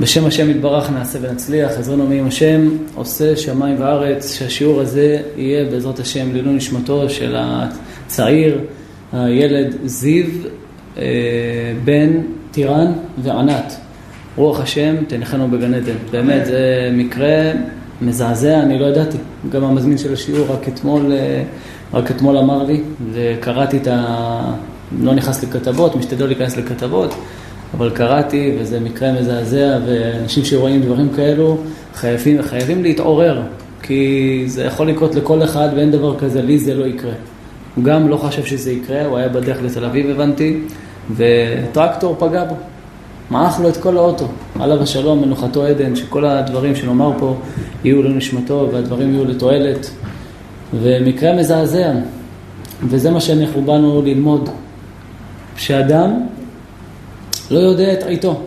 בשם השם יתברך נעשה ונצליח, עזרנו מעם השם, עושה שמיים וארץ, שהשיעור הזה יהיה בעזרת השם לעילוי נשמתו של הצעיר, הילד זיו, אה, בן טירן וענת. רוח השם תנחנו בגן עדן. באמת, זה מקרה מזעזע, אני לא ידעתי. גם המזמין של השיעור רק אתמול, אה, רק אתמול אמר לי, וקראתי את ה... לא נכנס לכתבות, משתדל להיכנס לכתבות. אבל קראתי, וזה מקרה מזעזע, ואנשים שרואים דברים כאלו חייבים, חייבים להתעורר, כי זה יכול לקרות לכל אחד ואין דבר כזה, לי זה לא יקרה. הוא גם לא חשב שזה יקרה, הוא היה בדרך לתל אביב הבנתי, וטרקטור פגע בו. מעך לו את כל האוטו, עליו השלום, מנוחתו עדן, שכל הדברים שנאמר פה יהיו לנשמתו והדברים יהיו לתועלת. ומקרה מזעזע, וזה מה שאנחנו באנו ללמוד, שאדם לא יודע את עיתו.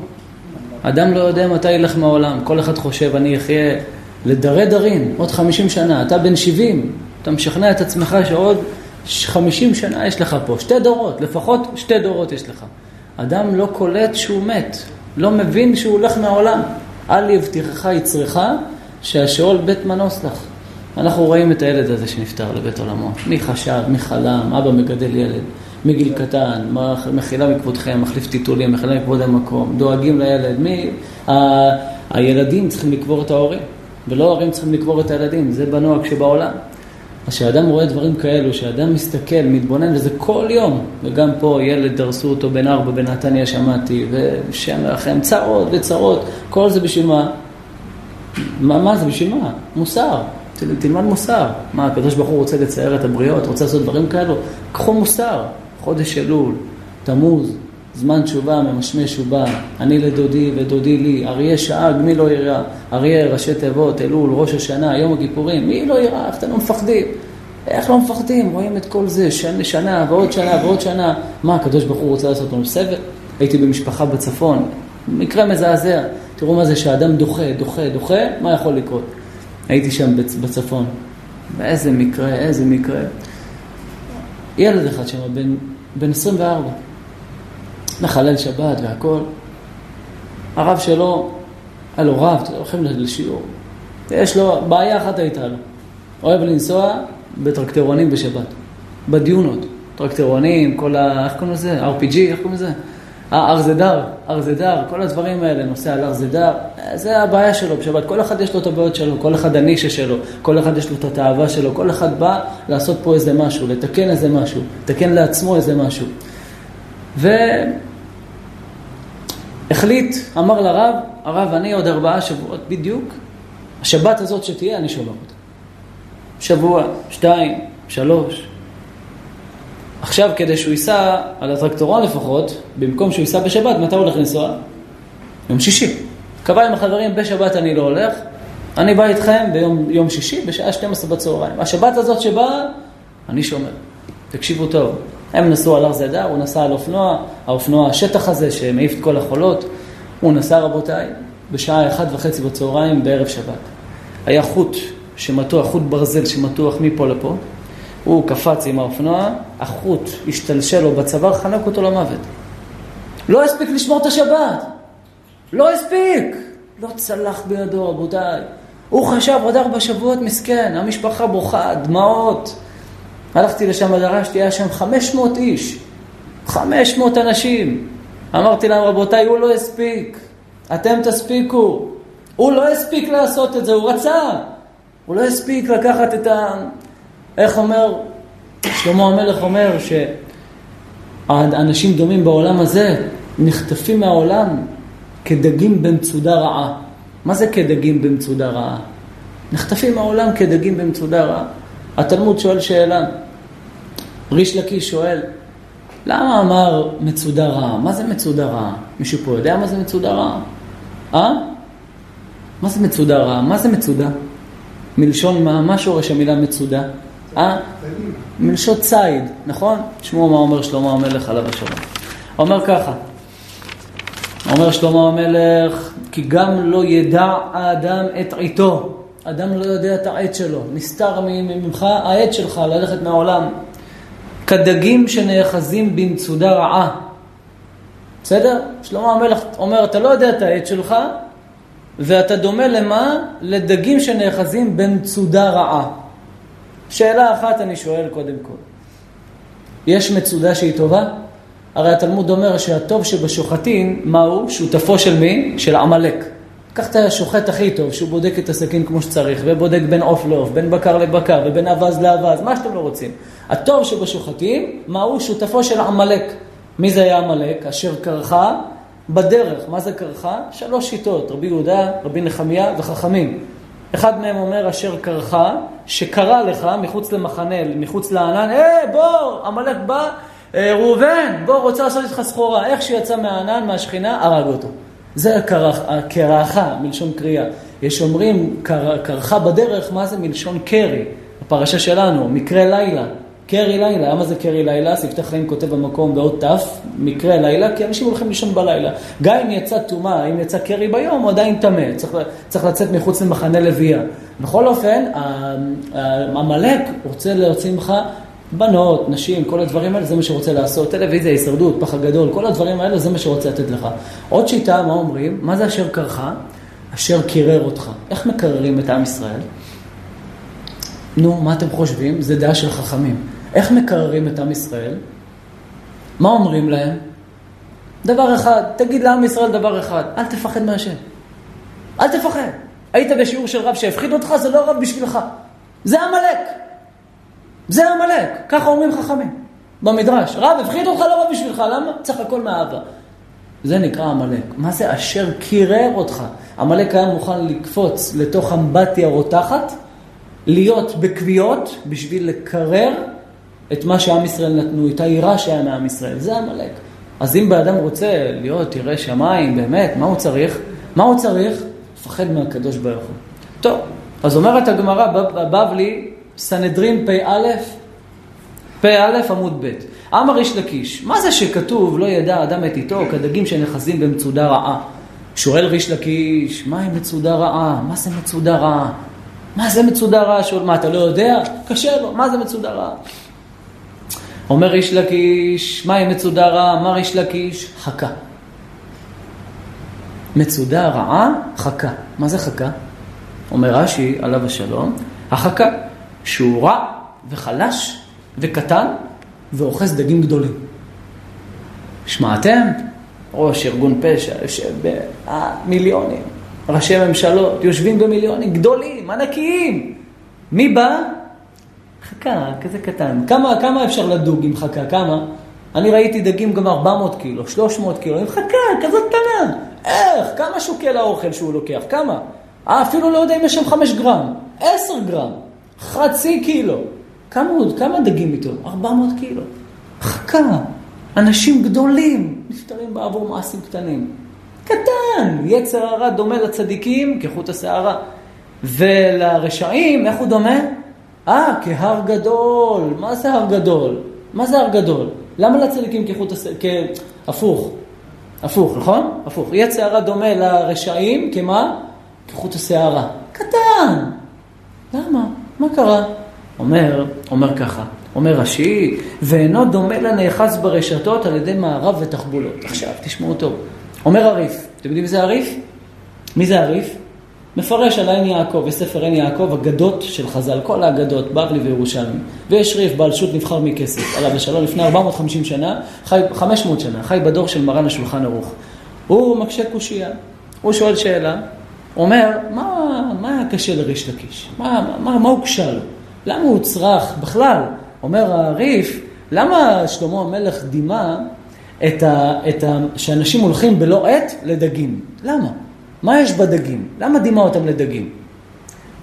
אדם לא יודע מתי ילך מהעולם. כל אחד חושב, אני אחיה לדרי דרים, עוד חמישים שנה. אתה בן שבעים, אתה משכנע את עצמך שעוד חמישים שנה יש לך פה. שתי דורות, לפחות שתי דורות יש לך. אדם לא קולט שהוא מת, לא מבין שהוא הולך מהעולם. אל יבטיחך יצרך, שהשאול בית מנוס לך. אנחנו רואים את הילד הזה שנפטר לבית עולמו. מי חשב, מי חלם, אבא מגדל ילד. מגיל קטן, מחילה מכבודכם, מחליף טיטולים, מחילה מכבוד המקום, דואגים לילד, מי... ה... הילדים צריכים לקבור את ההורים, ולא ההורים צריכים לקבור את הילדים, זה בנוהג שבעולם. אז כשאדם רואה דברים כאלו, כשאדם מסתכל, מתבונן, וזה כל יום, וגם פה ילד דרסו אותו בן ארבע בנתניה שמעתי, ושם לכם צרות וצרות, כל זה בשביל מה? מה, מה זה בשביל מה? מוסר. תלמד מוסר. מה, הקדוש ברוך הוא רוצה לצייר את הבריות, רוצה לעשות דברים כאלו? קחו מוסר. חודש אלול, תמוז, זמן תשובה, ממשמש ובא, אני לדודי ודודי לי, אריה שאג, מי לא יראה? אריה, ראשי תיבות, אלול, ראש השנה, יום הכיפורים, מי לא יראה? איך אתם לא מפחדים? איך לא מפחדים? רואים את כל זה, שנה, שנה ועוד שנה ועוד שנה. מה, הקדוש ברוך הוא רוצה לעשות לנו סבל? הייתי במשפחה בצפון, מקרה מזעזע. תראו מה זה שאדם דוחה, דוחה, דוחה, מה יכול לקרות? הייתי שם בצפון. איזה מקרה, איזה מקרה. ילד אחד שם, בן, בן 24, מחלל שבת והכל. הרב שלו, היה לו רב, הולכים לשיעור. יש לו, בעיה אחת הייתה לו. אוהב לנסוע בטרקטרונים בשבת, בדיונות. טרקטרונים, כל ה... איך קוראים לזה? RPG, איך קוראים לזה? הר זדר, הר זדר, כל הדברים האלה, נוסע על הר זדר, זה הבעיה שלו בשבת. כל אחד יש לו את הבעיות שלו, כל אחד הנישה שלו, כל אחד יש לו את התאווה שלו, כל אחד בא לעשות פה איזה משהו, לתקן איזה משהו, לתקן לעצמו איזה משהו. והחליט, אמר לרב, הרב, אני עוד ארבעה שבועות בדיוק, השבת הזאת שתהיה, אני שומר אותה. שבוע, שתיים, שלוש, עכשיו, כדי שהוא ייסע על הטרקטורון לפחות, במקום שהוא ייסע בשבת, מתי הוא הולך לנסוע? יום שישי. קבע עם החברים, בשבת אני לא הולך, אני בא איתכם ביום שישי, בשעה 12 בצהריים. השבת הזאת שבאה, אני שומר. תקשיבו טוב. הם נסעו על הר זדר, הוא נסע על אופנוע, האופנוע השטח הזה שמעיף את כל החולות, הוא נסע רבותיי, בשעה אחת וחצי בצהריים בערב שבת. היה חוט שמתוח, חוט ברזל שמתוח מפה לפה, הוא קפץ עם האופנוע, החוט השתלשל לו בצוואר, חנק אותו למוות. לא הספיק לשמור את השבת. לא הספיק. לא צלח בידו, רבותיי. הוא חשב עוד ארבע שבועות מסכן, המשפחה בוכה, דמעות. הלכתי לשם, דרשתי, היה שם 500 איש. 500 אנשים. אמרתי להם, רבותיי, הוא לא הספיק. אתם תספיקו. הוא לא הספיק לעשות את זה, הוא רצה. הוא לא הספיק לקחת את ה... איך אומר, שלמה המלך אומר שאנשים דומים בעולם הזה נחטפים מהעולם כדגים במצודה רעה. מה זה כדגים במצודה רעה? נחטפים מהעולם כדגים במצודה רעה. התלמוד שואל שאלה, ריש לקיש שואל, למה אמר מצודה רעה? מה זה מצודה רעה? מישהו פה יודע מה זה מצודה רעה? אה? מה זה מצודה רעה? מה זה מצודה? מלשון מה? מה שורש המילה מצודה? אה? מלשון ציד, נכון? תשמעו מה אומר שלמה המלך עליו השלום. אומר ככה, אומר שלמה המלך, כי גם לא ידע האדם את עיתו. אדם לא יודע את העט שלו. נסתר ממך העט שלך ללכת מהעולם. כדגים שנאחזים במצודה רעה. בסדר? שלמה המלך אומר, אתה לא יודע את העט שלך, ואתה דומה למה? לדגים שנאחזים במצודה רעה. שאלה אחת אני שואל קודם כל. יש מצודה שהיא טובה? הרי התלמוד אומר שהטוב שבשוחטים, מהו? שותפו של מי? של עמלק. קח את השוחט הכי טוב, שהוא בודק את הסכין כמו שצריך, ובודק בין עוף לעוף, בין בקר לבקר, ובין אווז לאווז, מה שאתם לא רוצים. הטוב שבשוחטים, מהו? שותפו של עמלק. מי זה היה עמלק? אשר קרחה בדרך. מה זה קרחה? שלוש שיטות, רבי יהודה, רבי נחמיה וחכמים. אחד מהם אומר אשר קרחה, שקרא לך מחוץ למחנה, מחוץ לענן, אה, בוא, עמלק בא, אה, ראובן, בוא, רוצה לעשות איתך סחורה. איך שיצא מהענן, מהשכינה, הרג אותו. זה הקרחה, מלשון קריאה. יש אומרים, קרחה בדרך, מה זה מלשון קרי? הפרשה שלנו, מקרה לילה. קרי לילה, למה זה קרי לילה? שפתי חיים כותב במקום באות ת', מקרה לילה, כי אנשים הולכים לישון בלילה. גם אם יצא טומאה, אם יצא קרי ביום, הוא עדיין טמא, צריך, צריך לצאת מחוץ למחנה לוויה. בכל אופן, עמלק רוצה להוציא ממך בנות, נשים, כל הדברים האלה, זה מה שרוצה לעשות. טלוויזיה, הישרדות, פחד גדול, כל הדברים האלה, זה מה שרוצה לתת לך. עוד שיטה, מה אומרים? מה זה אשר קרחה? אשר קירר אותך. איך מקררים את עם ישראל? נו, מה אתם חושבים? זה דעה של חכמים. איך מקררים את עם ישראל? מה אומרים להם? דבר אחד, תגיד לעם ישראל דבר אחד, אל תפחד מהשם. אל תפחד. היית בשיעור של רב שהפחיד אותך, זה לא רב בשבילך. זה עמלק. זה עמלק. ככה אומרים חכמים. במדרש. רב הפחיד אותך, לא רב בשבילך. למה? צריך הכל מאהבה. זה נקרא עמלק. מה זה אשר קירר אותך? עמלק היה מוכן לקפוץ לתוך אמבטיה רותחת, להיות בקביעות בשביל לקרר את מה שעם ישראל נתנו, את היראה שהיה מעם ישראל. זה עמלק. אז אם באדם רוצה להיות ירא שמיים, באמת, מה הוא צריך? מה הוא צריך? לפחד מהקדוש ברוך הוא. טוב, אז אומרת הגמרא בבבלי, סנהדרין פא, פא עמוד ב', אמר איש לקיש, מה זה שכתוב לא ידע אדם את איתו כדגים שנחזים במצודה רעה? שואל ריש לקיש, מה עם מצודה רעה? מה זה מצודה רעה? מה זה מצודה רעה? שואל, מה אתה לא יודע? קשה לו, מה זה מצודה רעה? אומר איש לקיש, מה עם מצודה רעה? אמר איש לקיש, חכה. מצודה רעה, חכה. מה זה חכה? אומר רש"י, עליו השלום, החכה, שהוא רע וחלש וקטן ואוחז דגים גדולים. שמעתם? ראש ארגון פשע יושב במיליונים, ראשי ממשלות יושבים במיליונים גדולים, ענקיים. מי בא? חכה, כזה קטן. כמה, כמה אפשר לדוג עם חכה? כמה? אני ראיתי דגים גם 400 קילו, 300 קילו, עם חכה, כזאת קטנה. איך? כמה שוקל האוכל שהוא לוקח? כמה? אה, אפילו לא יודע אם יש שם 5 גרם, 10 גרם, חצי קילו. כמה, כמה דגים איתו? 400 קילו. חכה, אנשים גדולים נפטרים בעבור מעשים קטנים. קטן, יצר הרע דומה לצדיקים כחוט השערה. ולרשעים, איך הוא דומה? אה, כהר גדול. מה זה הר גדול? מה זה הר גדול? למה לצדיקים כחוט השערה? הפוך. הפוך, נכון? הפוך. יצר הרע דומה לרשעים, כמה? כחוט השערה. קטן. למה? מה קרה? אומר, אומר ככה, אומר רש"י, ואינו דומה לנאחז ברשתות על ידי מערב ותחבולות. עכשיו, תשמעו טוב. אומר הריף, אתם יודעים מי זה הריף? מי זה הריף? מפרש על עין יעקב, יש ספר עין יעקב, אגדות של חז"ל, כל האגדות, בבלי וירושלמי. ויש ריף, בעל שו"ת נבחר מכסף, עליו השלום, לפני 450 שנה, חי, 500 שנה, חי בדור של מרן השולחן ערוך. הוא מקשה קושייה, הוא שואל שאלה, אומר, מה, מה היה קשה לריש לקיש? מה, מה, מה הוקשה לו? למה הוא צרח בכלל? אומר הריף, למה שלמה המלך דימה את ה, את ה, שאנשים הולכים בלא עת לדגים? למה? מה יש בדגים? למה דימה אותם לדגים?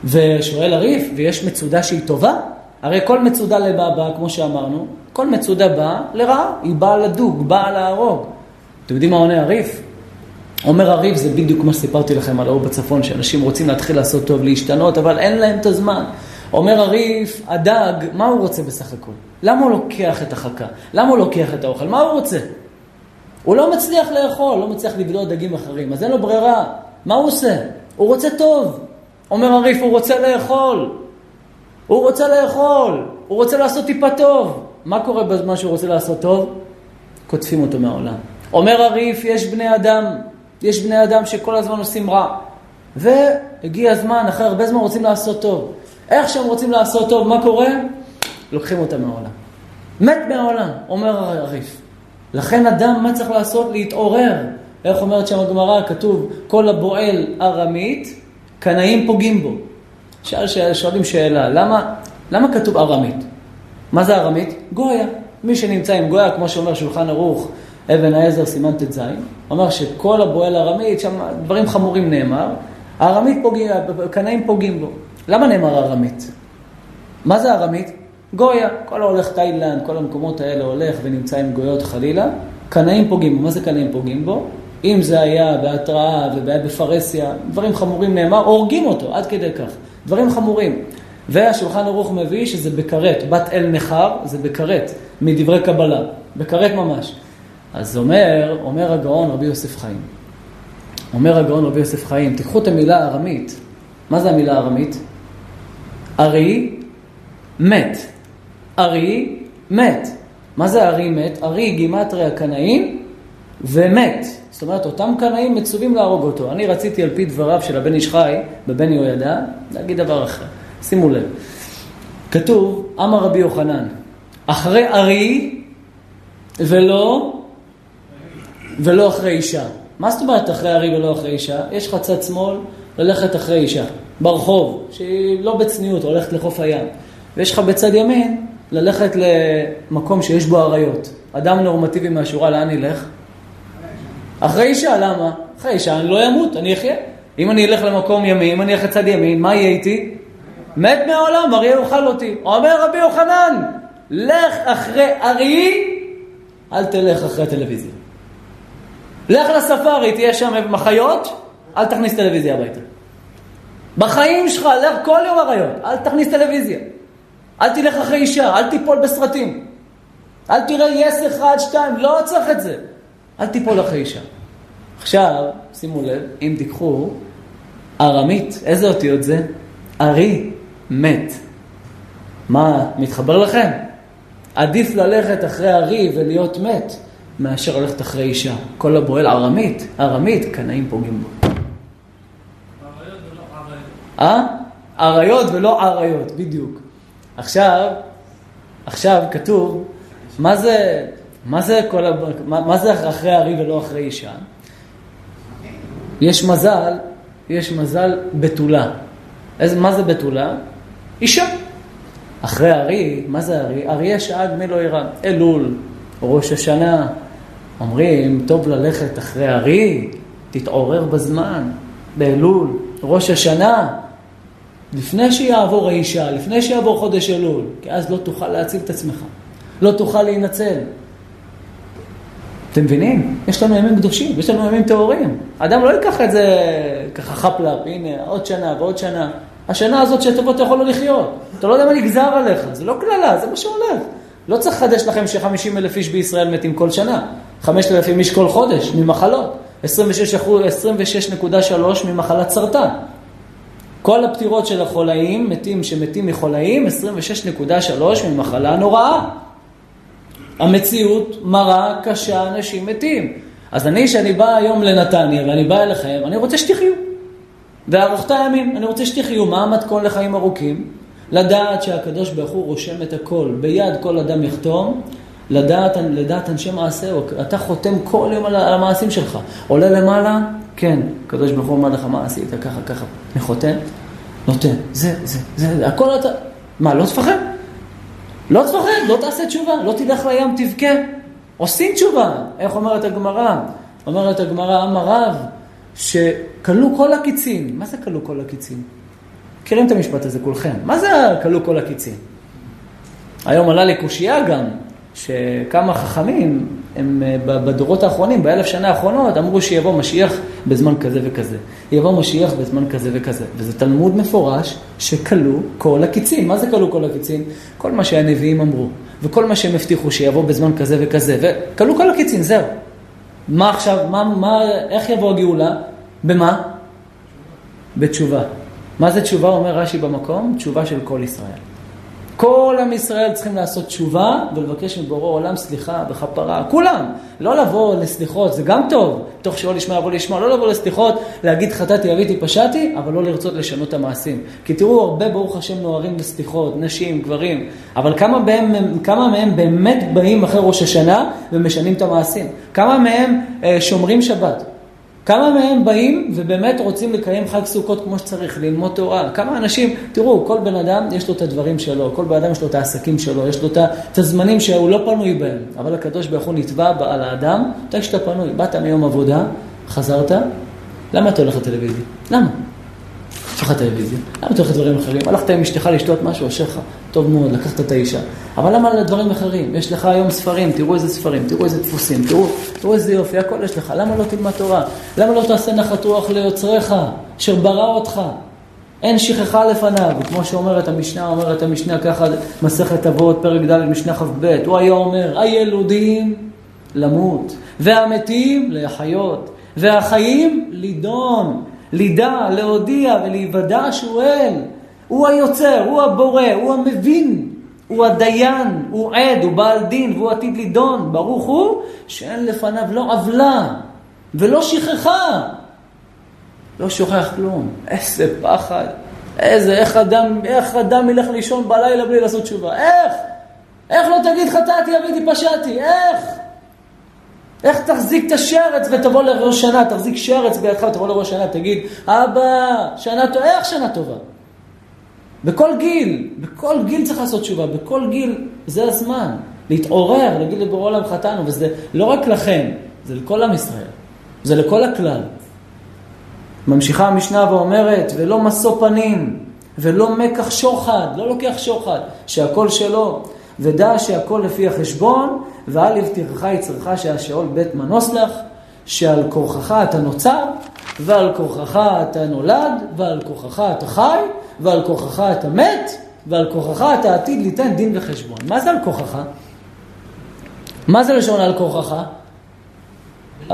ושואל הריף, ויש מצודה שהיא טובה? הרי כל מצודה למה באה, כמו שאמרנו, כל מצודה באה לרעה, היא באה לדוג, באה להרוג. אתם יודעים מה עונה הריף? אומר הריף, זה בדיוק מה שסיפרתי לכם על ההוא בצפון, שאנשים רוצים להתחיל לעשות טוב, להשתנות, אבל אין להם את הזמן. אומר הריף, הדג, מה הוא רוצה בסך הכל? למה הוא לוקח את החכה? למה הוא לוקח את האוכל? מה הוא רוצה? הוא לא מצליח לאכול, לא מצליח לבלוע דגים אחרים, אז אין לו ברירה. מה הוא עושה? הוא רוצה טוב. אומר הריף, הוא רוצה לאכול. הוא רוצה לאכול. הוא רוצה לעשות טיפה טוב. מה קורה בזמן שהוא רוצה לעשות טוב? קוטפים אותו מהעולם. אומר הריף, יש בני אדם, יש בני אדם שכל הזמן עושים רע. והגיע הזמן, אחרי הרבה זמן רוצים לעשות טוב. איך שהם רוצים לעשות טוב, מה קורה? לוקחים אותם מהעולם. מת מהעולם, אומר הריף. לכן אדם, מה צריך לעשות? להתעורר. איך אומרת שם הגמרא? כתוב, כל הבועל ארמית, קנאים פוגעים בו. שאל, שואלים שאלה, למה, למה כתוב ארמית? מה זה ארמית? גויה. מי שנמצא עם גויה, כמו שאומר שולחן ערוך, אבן העזר, סימן ט"ז, אומר שכל הבועל ארמית, שם דברים חמורים נאמר, הארמית פוגעים, קנאים פוגעים בו. למה נאמר ארמית? מה זה ארמית? גויה. כל ההולך תאילנד, כל המקומות האלה הולך ונמצא עם גויות חלילה, קנאים פוגעים בו. מה זה קנאים פוגעים בו? אם זה היה בהתראה והיה בפרהסיה, דברים חמורים נאמר, הורגים אותו, עד כדי כך. דברים חמורים. והשולחן ערוך מביא שזה בכרת, בת אל נחר, זה בכרת, מדברי קבלה, בכרת ממש. אז אומר, אומר הגאון רבי יוסף חיים, אומר הגאון רבי יוסף חיים, תיקחו את המילה הארמית, מה זה המילה הארמית? ארי מת. ארי מת. מה זה ארי מת? ארי גימטריה קנאים ומת. זאת אומרת, אותם קנאים מצווים להרוג אותו. אני רציתי על פי דבריו של הבן איש חי, בבן יהוידע, להגיד דבר אחר. שימו לב. כתוב, אמר רבי יוחנן, אחרי ארי ולא, ולא אחרי אישה. מה זאת אומרת אחרי ארי ולא אחרי אישה? יש לך צד שמאל ללכת אחרי אישה, ברחוב, שהיא לא בצניעות, הולכת לחוף הים. ויש לך בצד ימין ללכת למקום שיש בו אריות. אדם נורמטיבי מהשורה, לאן ילך? אחרי אישה, למה? אחרי אישה אני לא אמות, אני אחיה. אם אני אלך למקום ימין, אם אני אלך לצד ימין, מה יהיה איתי? מת מהעולם, אריה יאכל אותי. אומר רבי יוחנן, לך אחרי ארי, אל תלך אחרי הטלוויזיה. לך לספארי, תהיה שם עם החיות, אל תכניס טלוויזיה הביתה. בחיים שלך, לך כל יום אריות, אל תכניס טלוויזיה. אל תלך אחרי אישה, אל תיפול בסרטים. אל תראה יס אחד, שתיים, לא צריך את זה. אל תיפול אחרי אישה. עכשיו, שימו לב, אם תיקחו ארמית, איזה אותיות זה? ארי מת. מה, מתחבר לכם? עדיף ללכת אחרי ארי ולהיות מת, מאשר ללכת אחרי אישה. כל הבועל ארמית, ארמית, קנאים פוגעים בו. אה? אריות ולא אריות, בדיוק. עכשיו, עכשיו כתוב, מה זה, מה זה, כל, מה, מה זה אחרי ארי ולא אחרי אישה? יש מזל, יש מזל בתולה. איזה, מה זה בתולה? אישה. אחרי ארי, מה זה ארי? אריה שאג מי לא ירא. אלול, ראש השנה. אומרים, טוב ללכת אחרי ארי, תתעורר בזמן, באלול, ראש השנה. לפני שיעבור האישה, לפני שיעבור חודש אלול, כי אז לא תוכל להציל את עצמך, לא תוכל להינצל. אתם מבינים? יש לנו ימים קדושים, יש לנו ימים טהורים. אדם לא ייקח את זה ככה חפלאפ, הנה, עוד שנה ועוד שנה. השנה הזאת שתבוא אתה יכול לא לחיות. אתה לא יודע מה נגזר עליך, זה לא קללה, זה מה שהולך. לא צריך לחדש לכם ש-50 אלף איש בישראל מתים כל שנה. 5,000 איש כל חודש ממחלות. 26.3 ממחלת סרטן. כל הפטירות של החולאים, מתים שמתים מחולאים, 26.3 ממחלה נוראה. המציאות מראה קשה, אנשים מתים. אז אני, שאני בא היום לנתניה ואני בא אליכם, אני רוצה שתחיו. וארוכת הימים, אני רוצה שתחיו. מה המתכון לחיים ארוכים? לדעת שהקדוש ברוך הוא רושם את הכל, ביד כל אדם יחתום, לדעת, לדעת אנשי מעשהו, אתה חותם כל יום על המעשים שלך. עולה למעלה, כן, הקדוש ברוך הוא אומר לך מה עשית, ככה, ככה, אני חותם, נותן, זה, זה, זה, הכל אתה, מה, לא תפחד? לא תפחד, לא תעשה תשובה, לא תלך לים, תבכה. עושים תשובה. איך אומרת הגמרא? אומרת הגמרא, אמר רב, שכלו כל הקיצים. מה זה כלו כל הקיצים? מכירים את המשפט הזה כולכם. מה זה כלו כל הקיצים? היום עלה לי קושייה גם, שכמה חכמים, הם אה, בדורות האחרונים, באלף שנה האחרונות, אמרו שיבוא משיח בזמן כזה וכזה. יבוא משיח בזמן כזה וכזה. וזה תלמוד מפורש שכלו כל הקיצים. מה זה כלו כל הקיצים? כל מה שהנביאים אמרו, וכל מה שהם הבטיחו שיבוא בזמן כזה וכזה, וכלו כל הקיצים, זהו. מה עכשיו, מה, מה, איך יבוא הגאולה? במה? בתשובה. מה זה תשובה, אומר רש"י במקום? תשובה של כל ישראל. כל עם ישראל צריכים לעשות תשובה ולבקש מבורא עולם סליחה וכפרה, כולם. לא לבוא לסליחות, זה גם טוב, תוך שאול ישמע יבוא לשמוע, לא לבוא לסליחות, להגיד חטאתי, אביתי, פשעתי, אבל לא לרצות לשנות את המעשים. כי תראו, הרבה ברוך השם נוהרים לסליחות, נשים, גברים, אבל כמה מהם, כמה מהם באמת באים אחרי ראש השנה ומשנים את המעשים? כמה מהם אה, שומרים שבת? כמה מהם באים ובאמת רוצים לקיים חג סוכות כמו שצריך, ללמוד תורה? כמה אנשים, תראו, כל בן אדם יש לו את הדברים שלו, כל בן אדם יש לו את העסקים שלו, יש לו את הזמנים שהוא לא פנוי בהם, אבל הקדוש ברוך הוא נתבע על האדם, מתי שאתה פנוי, באת מיום עבודה, חזרת, למה אתה הולך לטלוויזיה? למה? יש לך טלוויזיה, למה אתה הולך לדברים אחרים? הלכת עם אשתך לשתות משהו, אשריך, טוב מאוד, לקחת את האישה. אבל למה לדברים אחרים? יש לך היום ספרים, תראו איזה ספרים, תראו איזה דפוסים, תראו, תראו איזה יופי, הכל יש לך. למה לא תלמד תורה? למה לא תעשה נחת רוח ליוצריך, אשר ברא אותך? אין שכחה לפניו, כמו שאומרת המשנה, אומרת המשנה ככה, מסכת אבות, פרק ד', משנה כ"ב, הוא היה אומר, הילודים למות, והמתים להחיות, והחיים לידון. לידע, להודיע ולהיוודע שהוא אל. הוא היוצר, הוא הבורא, הוא המבין, הוא הדיין, הוא עד, הוא בעל דין והוא עתיד לידון. ברוך הוא שאין לפניו לא עוולה ולא שכחה. לא שוכח כלום. איזה פחד. איזה, איך אדם, איך אדם ילך לישון בלילה בלי לעשות תשובה? איך? איך לא תגיד חטאתי, אביתי, פשעתי? איך? איך תחזיק את השרץ ותבוא לראש שנה, תחזיק שרץ בידך ותבוא לראש שנה, תגיד, אבא, שנה טובה, איך שנה טובה? בכל גיל, בכל גיל צריך לעשות תשובה, בכל גיל זה הזמן. להתעורר, להגיד לבורא עולם חטאנו, וזה לא רק לכם, זה לכל עם ישראל, זה לכל הכלל. ממשיכה המשנה ואומרת, ולא משוא פנים, ולא מקח שוחד, לא לוקח שוחד, שהכל שלו, ודע שהכל לפי החשבון, ואל יבטיחך יצרך שהשאול בית מנוס לך, שעל כורחך אתה נוצר, ועל כורחך אתה נולד, ועל כורחך אתה חי, ועל כורחך אתה מת, ועל כורחך אתה עתיד ליתן דין וחשבון. מה זה על כורחך? מה זה לשון על כורחך?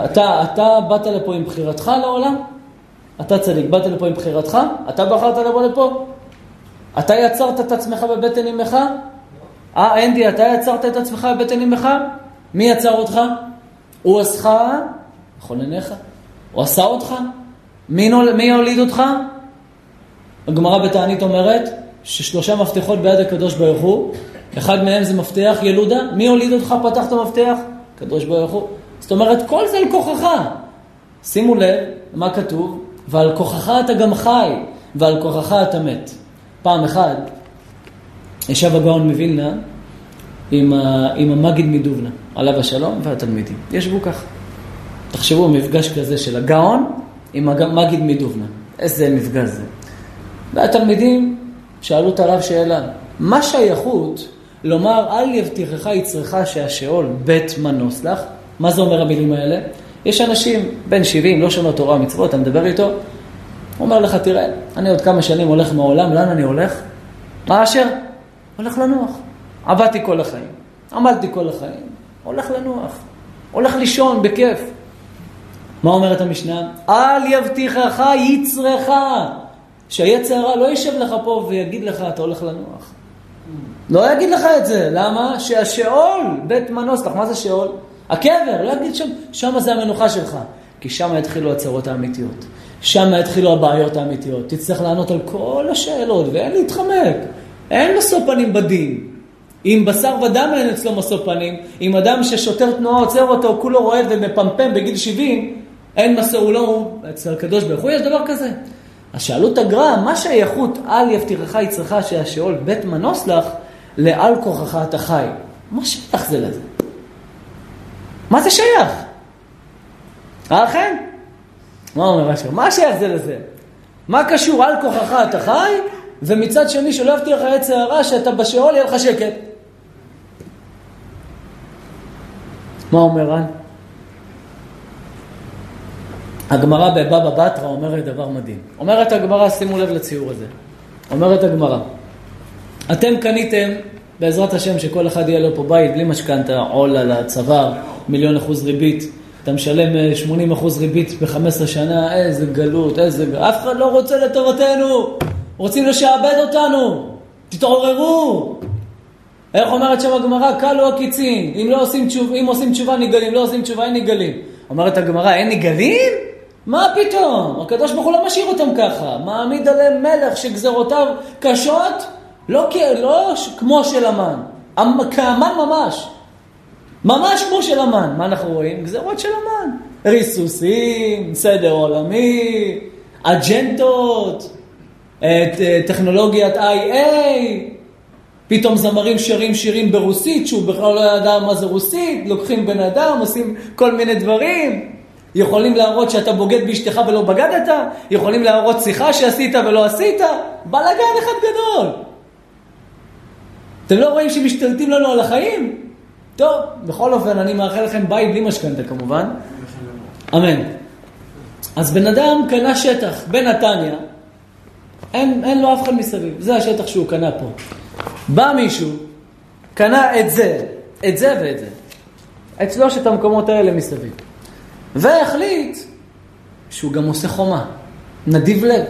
אתה, אתה באת לפה עם בחירתך לעולם? אתה צדיק, באת לפה עם בחירתך? אתה בחרת לבוא לפה? אתה יצרת את עצמך בבטן אמך? אה, אנדי, אתה יצרת את עצמך בבטן אמך? מי יצר אותך? הוא עשך, נכון עיניך. הוא עשה אותך? מי, נול, מי הוליד אותך? הגמרא בתענית אומרת ששלושה מפתחות ביד הקדוש ברוך הוא, אחד מהם זה מפתח ילודה. מי הוליד אותך, פתח את המפתח? הקדוש ברוך הוא. זאת אומרת, כל זה על כוחך. שימו לב מה כתוב, ועל כוחך אתה גם חי, ועל כוחך אתה מת. פעם אחת ישב הגאון מווילנה עם, עם המגיד מדובנה, עליו השלום, והתלמידים. ישבו ככה. תחשבו, מפגש כזה של הגאון עם המגיד מדובנה. איזה מפגש זה. והתלמידים שאלו את הרב שאלה, מה שייכות לומר אל יבטיחך יצרך שהשאול בית מנוס לך? מה זה אומר המילים האלה? יש אנשים, בן 70, לא שומר תורה ומצוות, אתה מדבר איתו, הוא אומר לך, תראה, אני עוד כמה שנים הולך מהעולם, לאן אני הולך? מה אשר? הולך לנוח. עבדתי כל החיים, עמדתי כל החיים, הולך לנוח, הולך לישון בכיף. מה אומרת המשנה? אל יבטיחך יצרך, שהיצר הרע לא יישב לך פה ויגיד לך, אתה הולך לנוח. לא יגיד לך את זה, למה? שהשאול, בית מנוס לך, מה זה שאול? הקבר, לא יגיד שם, שם זה המנוחה שלך. כי שם יתחילו הצרות האמיתיות. שם יתחילו הבעיות האמיתיות. תצטרך לענות על כל השאלות, ואין להתחמק. אין משוא פנים בדין. אם בשר ודם אין אצלו משוא פנים, אם אדם ששוטר תנועה עוצר אותו, כולו רועד ומפמפם בגיל 70, אין משוא, הוא לא, אצל הקדוש ברוך הוא יש דבר כזה. אז שאלו את הגר"א, מה שייכות אל יבטיחך יצרך שהשאול בית מנוס לך, לעל כוחך אתה חי? מה שייך זה לזה? מה זה שייך? אה, אכן? מה אומר אשר? מה שייך זה לזה? מה קשור על כוחך אתה חי, ומצד שני שלא יבטיח לך עץ הרע שאתה בשאול יהיה לך שקט? מה אומר רן? הגמרא בבבא בתרא אומרת דבר מדהים. אומרת הגמרא, שימו לב לציור הזה. אומרת הגמרא, אתם קניתם, בעזרת השם, שכל אחד יהיה לו פה בית בלי משכנתה, עול על הצוואר, מיליון אחוז ריבית, אתה משלם 80 אה, אחוז ריבית ב-15 שנה, איזה גלות, איזה... אף אחד לא רוצה לטובתנו, רוצים לשעבד אותנו, תתעוררו, איך אומרת שם הגמרא? קלו הקיצין, אם, לא עושים תשוב, אם עושים תשובה נגלים, לא עושים תשובה אין נגלים. אומרת הגמרא, אין נגלים? מה פתאום? הקדוש ברוך הוא לא משאיר אותם ככה. מעמיד עליהם מלך שגזרותיו קשות, לא, לא כמו של המן, כהמן ממש. ממש כמו של המן. מה אנחנו רואים? גזרות של המן. ריסוסים, סדר עולמי, אג'נדות, טכנולוגיית IA, פתאום זמרים שרים שירים ברוסית, שהוא בכלל לא ידע מה זה רוסית, לוקחים בן אדם, עושים כל מיני דברים. יכולים להראות שאתה בוגד באשתך ולא בגדת, יכולים להראות שיחה שעשית ולא עשית, בלאגן אחד גדול. אתם לא רואים שמשתלטים לנו על החיים? טוב, בכל אופן, אני מאחל לכם בית בלי משכנתה כמובן. אמן. אז בן אדם קנה שטח בנתניה, אין, אין לו אף אחד מסביב, זה השטח שהוא קנה פה. בא מישהו, קנה את זה, את זה ואת זה, את שלושת המקומות האלה מסביב, והחליט שהוא גם עושה חומה, נדיב לב,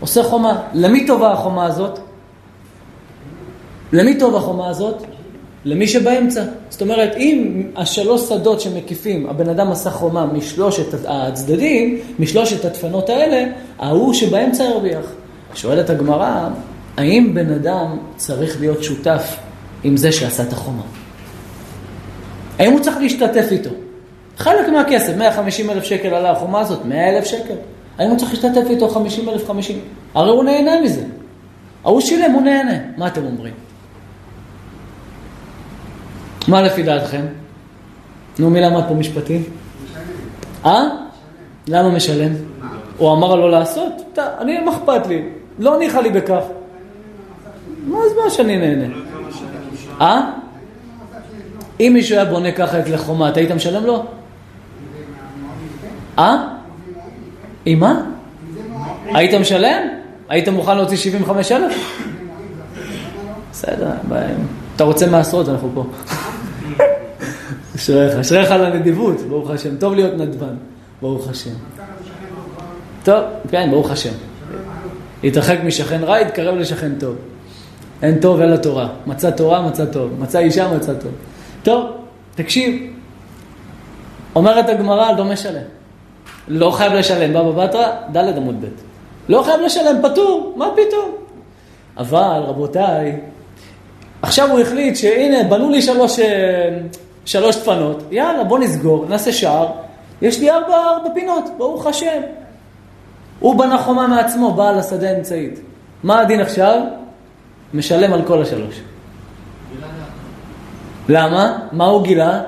עושה חומה. למי טובה החומה הזאת? למי טובה החומה הזאת? למי שבאמצע. זאת אומרת, אם השלוש שדות שמקיפים, הבן אדם עשה חומה משלושת הצדדים, משלושת הדפנות האלה, ההוא שבאמצע ירוויח. שואלת הגמרא, האם בן אדם צריך להיות שותף עם זה שעשה את החומה? האם הוא צריך להשתתף איתו? חלק מהכסף, 150 אלף שקל עלה החומה הזאת, 100 אלף שקל. האם הוא צריך להשתתף איתו 50 אלף 50? הרי הוא נהנה מזה. ההוא שילם, הוא נהנה. מה אתם אומרים? מה לפי דעתכם? נו, מי למד פה משפטים? אה? למה משלם? הוא אמר לו לעשות? אני, מה אכפת לי? לא ניחא לי בכך. מה אז מה שאני נהנה? אה? אם מישהו היה בונה ככה את לחומה, אתה היית משלם לו? אה? עם מה? היית משלם? היית מוכן להוציא 75 אלף? בסדר, אתה רוצה מעשרות, אנחנו פה. אשריך, אשריך על הנדיבות, ברוך השם. טוב להיות נדבן, ברוך השם. טוב, כן, ברוך השם. להתרחק משכן רע, יתקרב לשכן טוב. אין טוב אלא תורה. מצא תורה, מצא טוב. מצא אישה, מצא טוב. טוב, תקשיב. אומרת הגמרא, לא משלם. לא חייב לשלם, בבא בתרא, ד' עמוד ב'. לא חייב לשלם, פטור, מה פתאום? אבל, רבותיי, עכשיו הוא החליט שהנה, בנו לי שלוש, אה, שלוש דפנות, יאללה, בוא נסגור, נעשה שער, יש לי ארבע, ארבע פינות, ברוך השם. הוא בנה חומה מעצמו, בעל השדה האמצעית. מה הדין עכשיו? משלם על כל השלוש. למה? מה הוא גילה?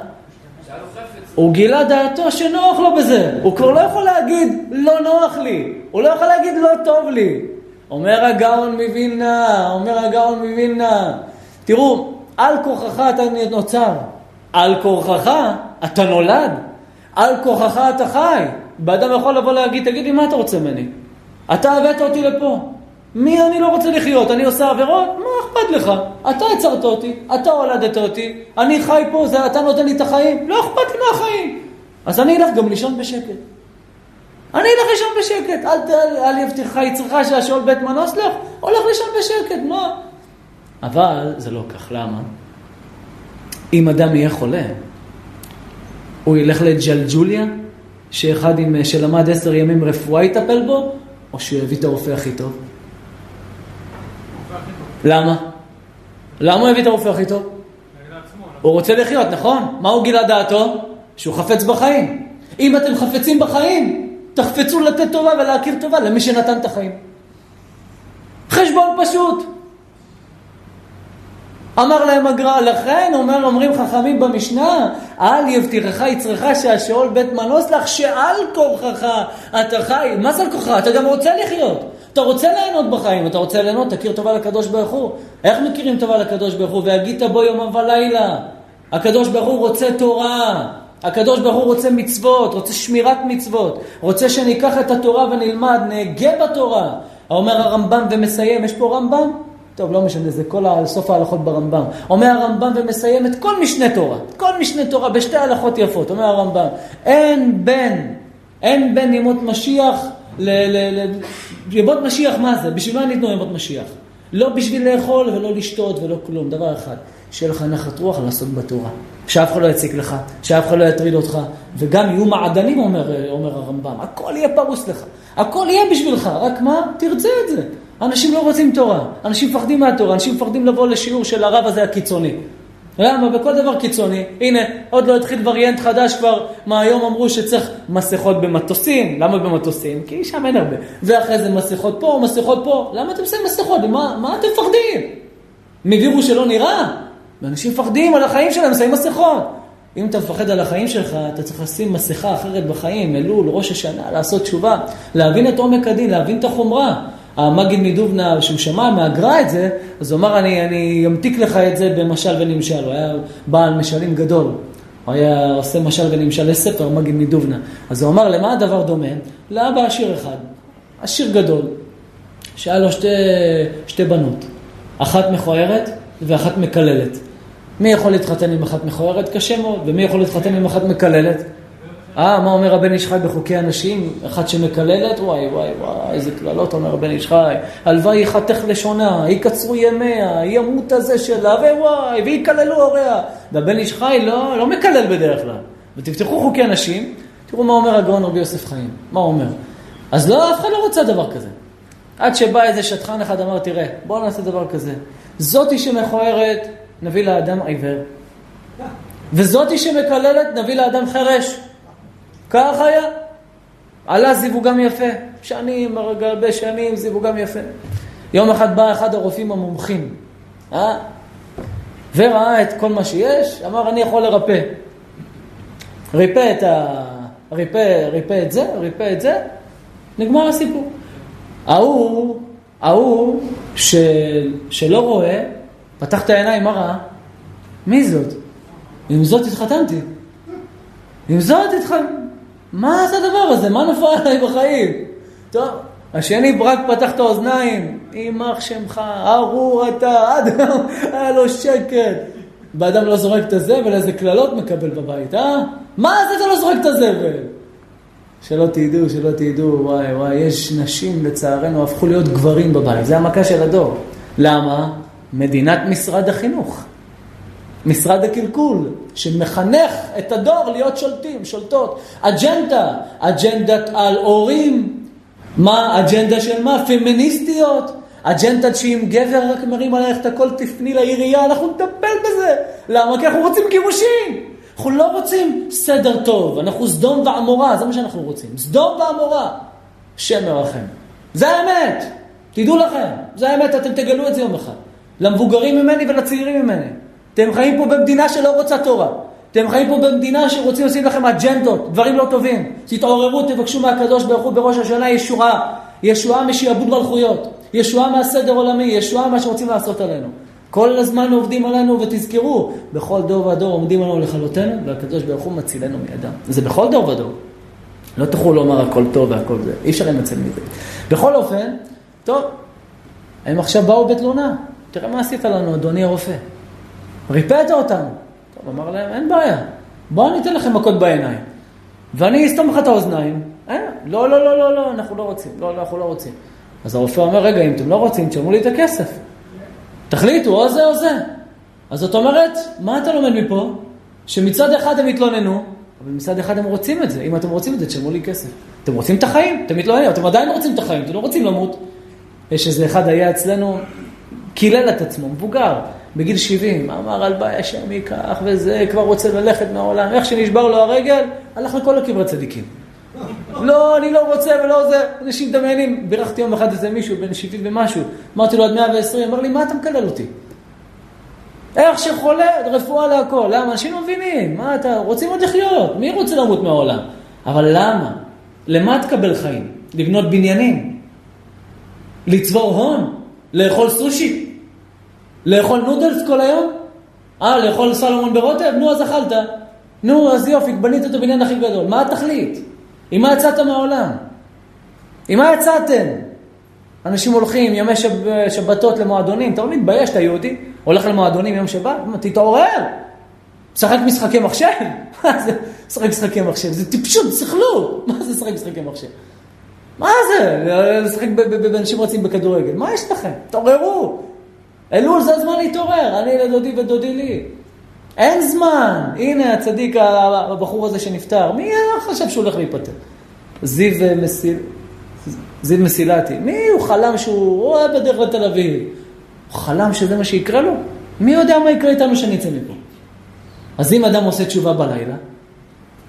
הוא גילה דעתו שנוח לו בזה. הוא כבר לא יכול להגיד, לא נוח לי. הוא לא יכול להגיד, לא טוב לי. אומר הגאון מווילנה, אומר הגאון מווילנה. תראו, על כורחך אתה נוצר. על כורחך אתה נולד. על כורחך אתה חי. באדם יכול לבוא להגיד, תגיד לי, מה אתה רוצה ממני? אתה הבאת אותי לפה. מי אני לא רוצה לחיות? אני עושה עבירות? מה אכפת לך? אתה יצרת אותי, אתה הולדת אותי, אני חי פה, זה אתה נותן לי את החיים, לא אכפת לי מהחיים. אז אני אלך גם לישון בשקט. אני אלך לישון בשקט, אל, אל, אל יבטיחך יצרך שהשאול בית מנוס לך, הולך לישון בשקט, מה? אבל זה לא כך, למה? אם אדם יהיה חולה, הוא ילך לג'לג'וליה, שאחד עם, שלמד עשר ימים רפואה יטפל בו, או שהוא יביא את הרופא הכי טוב? למה? למה הוא הביא את הרופא הכי טוב? הוא רוצה לחיות, נכון? מה הוא גילה דעתו? שהוא חפץ בחיים. אם אתם חפצים בחיים, תחפצו לתת טובה ולהכיר טובה למי שנתן את החיים. חשבון פשוט. אמר להם הגר"א, לכן אומר, אומרים חכמים במשנה, אל יבטיחך יצרך שהשאול בית מנוס לך, שעל כורחך אתה חי. מה זה על כורחך? אתה גם רוצה לחיות. אתה רוצה ליהנות בחיים, אתה רוצה ליהנות, תכיר טובה לקדוש ברוך הוא. איך מכירים טובה לקדוש ברוך הוא? והגית בו יומם ולילה. הקדוש ברוך הוא רוצה תורה. הקדוש ברוך הוא רוצה מצוות, רוצה שמירת מצוות, רוצה שניקח את התורה ונלמד, נהגה בתורה. אומר הרמב"ם ומסיים, יש פה רמב"ם? טוב, לא משנה, זה כל סוף ההלכות ברמב"ם. אומר הרמב"ם ומסיים את כל משנה תורה, כל משנה תורה בשתי הלכות יפות, אומר הרמב"ם, אין בין, אין בין ימות משיח ל... ל, ל ימות משיח מה זה? בשביל מה ניתנו ימות משיח? לא בשביל לאכול ולא לשתות ולא כלום, דבר אחד, שיהיה לך נחת רוח לעסוק בתורה. שאף אחד לא יציק לך, שאף אחד לא יטריד אותך, וגם יהיו מעדנים, אומר, אומר הרמב"ם, הכל יהיה פרוס לך, הכל יהיה בשבילך, רק מה? תרצה את זה. אנשים לא רוצים תורה, אנשים מפחדים מהתורה, אנשים מפחדים לבוא לשיעור של הרב הזה הקיצוני. למה? בכל דבר קיצוני. הנה, עוד לא התחיל וריאנט חדש כבר, מה היום אמרו שצריך מסכות במטוסים. למה במטוסים? כי שם אין הרבה. ואחרי זה מסכות פה, מסכות פה. למה אתם שמים מסכות? מה, מה אתם מפחדים? מווירוס שלא נראה? ואנשים מפחדים על החיים שלהם, שמים מסכות. אם אתה מפחד על החיים שלך, אתה צריך לשים מסכה אחרת בחיים, אלול, ראש השנה, לעשות תשובה, להבין את עומק הדין, להבין את החומרה. המגיד מדובנה, שהוא שמע מהגר"א את זה, אז הוא אמר, אני, אני אמתיק לך את זה במשל ונמשל. הוא היה בעל משלים גדול. הוא היה עושה משל ונמשל לספר, מגיד מדובנה. אז הוא אמר, למה הדבר דומה? לאבא עשיר אחד, עשיר גדול, שהיה לו שתי, שתי בנות, אחת מכוערת ואחת מקללת. מי יכול להתחתן עם אחת מכוערת? קשה מאוד. ומי יכול להתחתן עם אחת מקללת? אה, מה אומר הבן איש חי בחוקי הנשים? אחת שמקללת? וואי, וואי, וואי, איזה קללות אומר הבן איש חי. הלוואי יחתך לשונה, יקצרו ימיה, ימות הזה שלה, ווואי, ויקללו הוריה. והבן איש חי לא, לא מקלל בדרך כלל. ותפתחו חוקי הנשים, תראו מה אומר הגאון רבי יוסף חיים. מה הוא אומר? אז לא, אף אחד לא רוצה דבר כזה. עד שבא איזה שטחן אחד, אמר, תראה, בוא נעשה דבר כזה. זאתי שמכוערת, נביא לאדם עיוור. וזאתי שמקללת, נביא לאדם חירש. כך היה. עלה זיווגם יפה. שנים, הרבה שנים, זיווגם יפה. יום אחד בא אחד הרופאים המומחים, אה? וראה את כל מה שיש, אמר, אני יכול לרפא. ריפא את ה... ריפא, ריפא את זה, ריפא את זה, נגמר הסיפור. ההוא, ההוא ש... שלא רואה, פתח את העיניים, מה ראה? מי זאת? עם זאת התחתנתי. עם זאת התחתנתי. מה זה הדבר הזה? מה נפל עליי בחיים? טוב, השני רק פתח את האוזניים, יימח שמך, ארור אתה, היום היה לו שקט. באדם לא זורק את הזבל, איזה קללות מקבל בבית, אה? מה זה אתה לא זורק את הזבל? שלא תדעו, שלא תדעו, וואי וואי, יש נשים לצערנו הפכו להיות גברים בבית, זה המכה של הדור. למה? מדינת משרד החינוך. משרד הקלקול, שמחנך את הדור להיות שולטים, שולטות. אג'נדה, אג'נדת על הורים. מה, אג'נדה של מה? פמיניסטיות. אג'נדה שאם גבר רק מרים עלייך את הכל תפני לעירייה, אנחנו נטפל בזה. למה? כי אנחנו רוצים גירושים. אנחנו לא רוצים סדר טוב, אנחנו סדום ועמורה, זה מה שאנחנו רוצים. סדום ועמורה. שם מרחם. זה האמת. תדעו לכם, זה האמת, אתם תגלו את זה יום אחד. למבוגרים ממני ולצעירים ממני. אתם חיים פה במדינה שלא רוצה תורה. אתם חיים פה במדינה שרוצים לשים לכם אג'נדות, דברים לא טובים. תתעוררו, תבקשו מהקדוש ברוך הוא בראש השנה ישועה. ישועה משעבוד מלכויות. ישועה מהסדר עולמי, ישועה מה שרוצים לעשות עלינו. כל הזמן עובדים עלינו, ותזכרו, בכל דור ודור עומדים עלינו לכלותנו, והקדוש ברוך הוא מצילנו מידם. זה בכל דור ודור. לא תוכלו לומר הכל טוב והכל זה, אי אפשר לנצל מזה. בכל אופן, טוב, הם עכשיו באו בתלונה. תראה מה עשית לנו, אדוני הרופא. ריפאת אותנו. טוב, אמר להם, אין בעיה, בואו אני אתן לכם מכות בעיניים. ואני אסתום לך את האוזניים. אין, לא, לא, לא, לא, לא, אנחנו לא רוצים, לא, לא, אנחנו לא רוצים. אז הרופא אומר, רגע, אם אתם לא רוצים, תשלמו לי את הכסף. תחליטו, או זה או זה. אז זאת אומרת, מה אתה לומד מפה? שמצד אחד הם התלוננו, אבל מצד אחד הם רוצים את זה. אם אתם רוצים את זה, תשלמו לי כסף. אתם רוצים את החיים, אתם מתלוננים, אתם עדיין רוצים את החיים, אתם לא רוצים למות. יש איזה אחד היה אצלנו, קילל את עצמו, מבוגר, בגיל 70, אמר הלוואי השם ייקח וזה, כבר רוצה ללכת מהעולם. איך שנשבר לו הרגל, הלך לכל הקברי צדיקים. לא, אני לא רוצה ולא זה. אנשים מדמיינים, בירכתי יום אחד איזה מישהו בן 70 ומשהו, אמרתי לו עד 120, אמר לי, מה אתה מקלל אותי? איך שחולה, רפואה להכל. למה? אנשים לא מבינים. מה אתה, רוצים עוד לחיות. מי רוצה למות מהעולם? אבל למה? למה תקבל חיים? לבנות בניינים? לצבור הון? לאכול סושי? לאכול נודלס כל היום? אה, לאכול סלמון ברוטב? נו, אז אכלת. נו, אז יופי, בנית את הבניין הכי גדול. מה התכלית? עם מה יצאת מהעולם? עם מה יצאתם? אנשים הולכים ימי שב, שבתות למועדונים, אתה לא מתבייש, אתה יהודי? הולך למועדונים יום שבת? תתעורר! משחק משחקי מחשב? מה זה משחק משחקי מחשב? זה טיפשות, סכלו! מה זה משחק משחקי מחשב? מה זה? לשחק באנשים רצים בכדורגל. מה יש לכם? תעוררו. אלול זה הזמן להתעורר, אני לדודי ודודי לי. אין זמן. הנה הצדיק, הבחור הזה שנפטר. מי חשב שהוא הולך להיפטר? זיו אה, מסיל... זיו מסילתי. מי הוא חלם שהוא... הוא היה בדרך לתל אביב. הוא חלם שזה מה שיקרה לו? מי יודע מה יקרה איתנו כשנצא מפה? אז אם אדם עושה תשובה בלילה,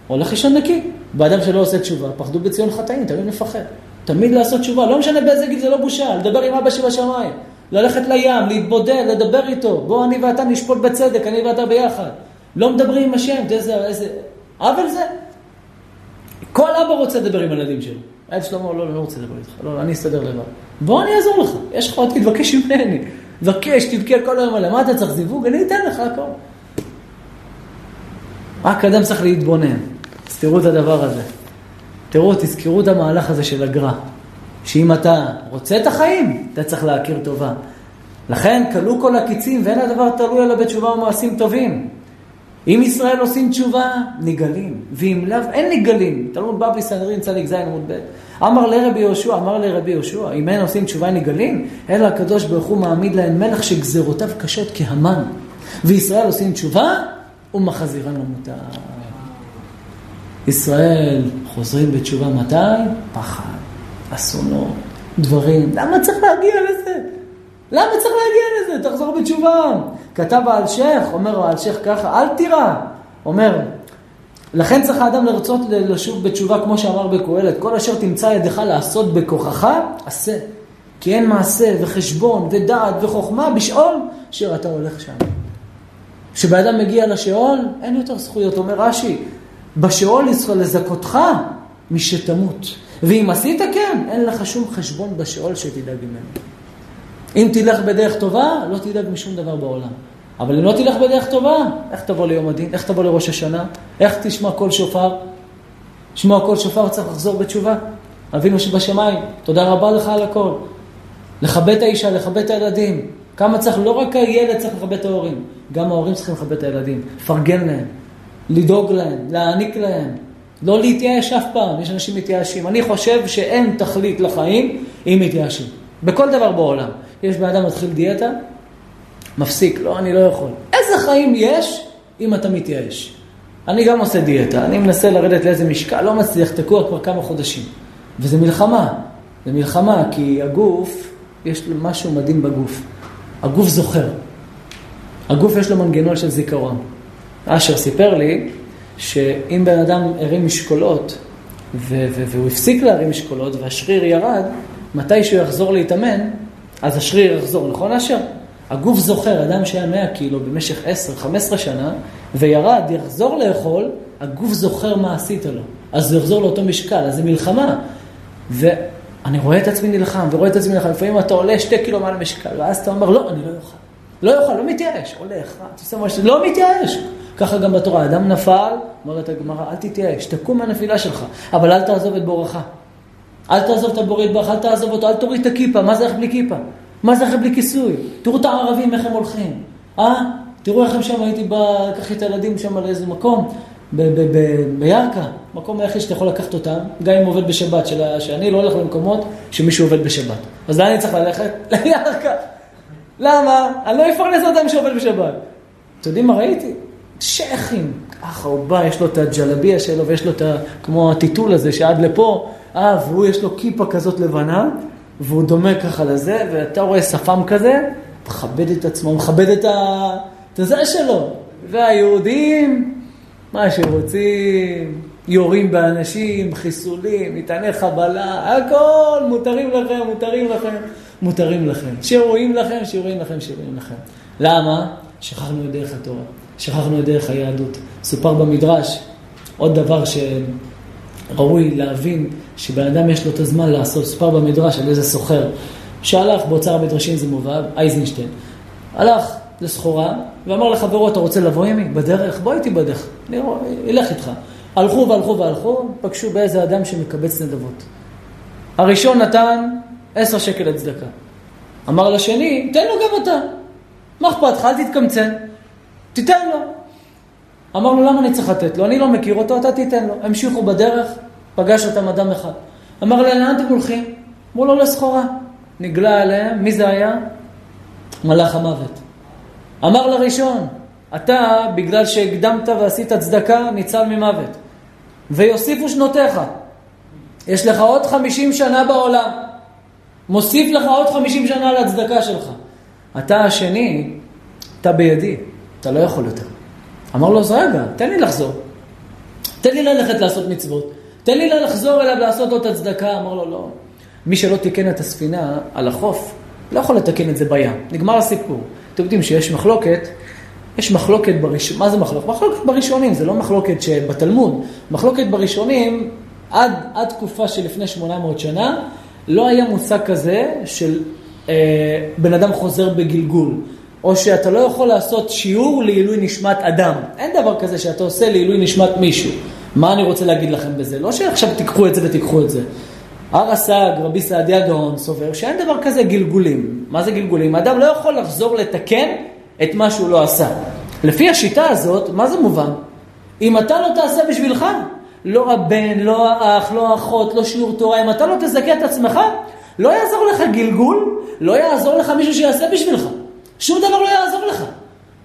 הוא הולך לישון נקי. באדם שלא עושה תשובה, פחדו בציון חטאים, תמיד מפחד. תמיד לעשות תשובה, לא משנה באיזה גיל זה לא בושה, לדבר עם אבא שבשמיים, ללכת לים, להתבודד, לדבר איתו, בוא אני ואתה נשפוט בצדק, אני ואתה ביחד. לא מדברים עם השם, איזה, איזה... עוול זה. כל אבא רוצה לדבר עם הילדים שלו. הילד שלו אומר, לא, לא, לא רוצה לדבר איתך, לא, אני אסתדר לבד. בוא אני אעזור לך, יש לך עוד, תתבקש ממני. תבקש, תבכה כל היום עליהם, מה אתה צריך זיווג? אני אתן לך הכל. רק אדם צריך להתבונן. אז תראו את הדבר הזה. תראו, תזכרו את המהלך הזה של הגר"א. שאם אתה רוצה את החיים, אתה צריך להכיר טובה. לכן כלו כל הקיצים ואין הדבר תלוי אלא בתשובה ומעשים טובים. אם ישראל עושים תשובה, נגלים, ואם לאו, אין נגלים. תלמוד בבלי סנדרין צדיק ז' עמוד ב'. אמר לרבי יהושע, אמר לרבי יהושע, אם אין עושים תשובה נגלים, אלא הקדוש ברוך הוא מעמיד להם מלך שגזרותיו קשות כהמן. וישראל עושים תשובה, ומחזירן למותה. ישראל חוזרים בתשובה מתי? פחד, אסונות, דברים. למה צריך להגיע לזה? למה צריך להגיע לזה? תחזור בתשובה. כתב האלשיך, אומר האלשיך ככה, אל תירא. אומר, לכן צריך האדם לרצות לשוב בתשובה, כמו שאמר בקהלת, כל אשר תמצא ידך לעשות בכוחך, עשה. כי אין מעשה וחשבון ודעת וחוכמה בשאול אשר אתה הולך שם. כשבן מגיע לשאול, אין יותר זכויות. אומר רש"י, בשאול לזכותך משתמות. ואם עשית כן, אין לך שום חשבון בשאול שתדאג ממנו. אם תלך בדרך טובה, לא תדאג משום דבר בעולם. אבל אם לא תלך בדרך טובה, איך תבוא ליום הדין? איך תבוא לראש השנה? איך תשמע קול שופר? לשמוע קול שופר צריך לחזור בתשובה. אבינו שבשמיים, תודה רבה לך על הכל. לכבד את האישה, לכבד את הילדים. כמה צריך, לא רק הילד צריך לכבד את ההורים, גם ההורים צריכים לכבד את הילדים. לפרגן להם, לדאוג להם, להעניק להם. לא להתייאש אף פעם, יש אנשים מתייאשים. אני חושב שאין תכלית לחיים אם מתייאשים. בכל דבר בעולם. יש בן אדם מתחיל דיאטה, מפסיק, לא, אני לא יכול. איזה חיים יש אם אתה מתייאש? אני גם עושה דיאטה, אני מנסה לרדת לאיזה משקל, לא מצליח, תקוע כבר כמה חודשים. וזה מלחמה, זה מלחמה, כי הגוף, יש לו משהו מדהים בגוף. הגוף זוכר. הגוף יש לו מנגנון של זיכרון. אשר סיפר לי שאם בן אדם הרים משקולות, והוא הפסיק להרים משקולות והשריר ירד, מתי שהוא יחזור להתאמן, אז השריר יחזור, נכון אשר? הגוף זוכר, אדם שהיה 100 קילו במשך 10-15 שנה, וירד, יחזור לאכול, הגוף זוכר מה עשית לו. אז זה יחזור לאותו משקל, אז זה מלחמה. ואני רואה את עצמי נלחם, ורואה את עצמי נלחם, לפעמים אתה עולה 2 קילו מעל המשקל, ואז אתה אומר, לא, אני לא אוכל. לא יוכל, לא מתייאש, הולך, רץ, עושה משהו, לא מתייאש. ככה גם בתורה, אדם נפל, אומרת הגמרא, אל תתייאש, תקום מהנפילה שלך, אבל אל תעזוב את בורך. אל תעזוב את הבורא יתברך, אל תעזוב אותו, אל תוריד את הכיפה, מה זה איך בלי כיפה? מה זה איך בלי כיסוי? תראו את הערבים, איך הם הולכים. אה? תראו איך הם שם, הייתי בא, לקחתי את הילדים שם לאיזה מקום, בירכא, מקום היחיד שאתה יכול לקחת אותם, גם אם עובד בשבת, שאני לא הולך למקומות שמישהו עובד בשבת. אז לאן אני צריך ללכת? לירכא. למה? אני לא אפרנס אדם שעובד בשבת. אתם יודעים מה ראיתי? שייחים. ככה הוא בא, יש לו את הג'לביה שלו ויש לו את ה... כמו הטיטול הזה שעד לפה, אה, והוא יש לו כיפה כזאת לבנה, והוא דומה ככה לזה, ואתה רואה שפם כזה, מכבד את עצמו, מכבד את ה... את הזה שלו. והיהודים, מה שרוצים, יורים באנשים, חיסולים, מטעני חבלה, הכל, מותרים לכם, מותרים לכם. מותרים לכם. שרואים לכם, שרואים לכם, שרואים לכם. למה? שכחנו את דרך התורה, שכחנו את דרך היהדות. סופר במדרש, עוד דבר שראוי להבין, שבן אדם יש לו את הזמן לעשות, סופר במדרש על איזה סוחר, שהלך באוצר המדרשים זה מובא, אייזנשטיין, הלך לסחורה ואמר לחברו, אתה רוצה לבוא עמי? בדרך? בוא איתי בדרך, אני אלך איתך. הלכו והלכו והלכו, פגשו באיזה אדם שמקבץ נדבות. הראשון נתן עשר שקל לצדקה. אמר לשני, תן לו גם אתה. מה אכפת לך? אל תתקמצן. תיתן לו. אמר לו, למה אני צריך לתת לו? אני לא מכיר אותו, אתה תיתן לו. המשיכו בדרך, פגש אותם אדם אחד. אמר להם, לאן אתם הולכים? אמרו לו, לסחורה. נגלה עליהם, מי זה היה? מלאך המוות. אמר לראשון, אתה, בגלל שהקדמת ועשית צדקה, ניצל ממוות. ויוסיפו שנותיך. יש לך עוד חמישים שנה בעולם. מוסיף לך עוד חמישים שנה לצדקה שלך. אתה השני, אתה בידי, אתה לא יכול יותר. אמר לו, אז רגע, תן לי לחזור. תן לי ללכת לעשות מצוות. תן לי לחזור אליו לעשות את הצדקה. אמר לו, לא. מי שלא תיקן את הספינה על החוף, לא יכול לתקן את זה בים. נגמר הסיפור. אתם יודעים שיש מחלוקת, יש מחלוקת בראשונים, מה זה מחלוקת? מחלוקת בראשונים, זה לא מחלוקת שבתלמוד. מחלוקת בראשונים, עד, עד תקופה של לפני 800 שנה, לא היה מושג כזה של אה, בן אדם חוזר בגלגול. או שאתה לא יכול לעשות שיעור לעילוי נשמת אדם. אין דבר כזה שאתה עושה לעילוי נשמת מישהו. מה אני רוצה להגיד לכם בזה? לא שעכשיו תיקחו את זה ותיקחו את זה. הר הסג, רבי סעדיה גאון, סובר שאין דבר כזה גלגולים. מה זה גלגולים? אדם לא יכול לחזור לתקן את מה שהוא לא עשה. לפי השיטה הזאת, מה זה מובן? אם אתה לא תעשה בשבילך, לא הבן, לא האח, לא האחות, לא שיעור תורה, אם אתה לא תזכה את עצמך, לא יעזור לך גלגול, לא יעזור לך מישהו שיעשה בשבילך. שום דבר לא יעזור לך.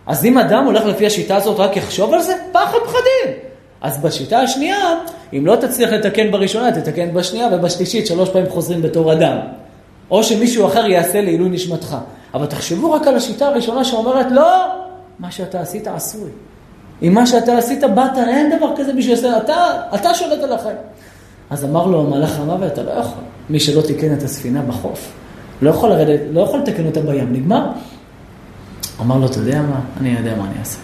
אז אם אדם הולך לפי השיטה הזאת, רק יחשוב על זה, פחד פחדים. אז בשיטה השנייה, אם לא תצליח לתקן בראשונה, תתקן בשנייה, ובשלישית שלוש פעמים חוזרים בתור אדם. או שמישהו אחר יעשה לעילוי נשמתך. אבל תחשבו רק על השיטה הראשונה שאומרת, לא, מה שאתה עשית עשוי. אם מה שאתה עשית באת, אין דבר כזה בשביל זה, אתה, אתה שולט על החיים. אז אמר לו המלאך המוות, אתה לא יכול. מי שלא תיקן את הספינה בחוף, לא יכול לרדת, לא יכול לתקן אותה בים, נגמר. אמר לו, אתה יודע מה? אני יודע מה אני אעשה.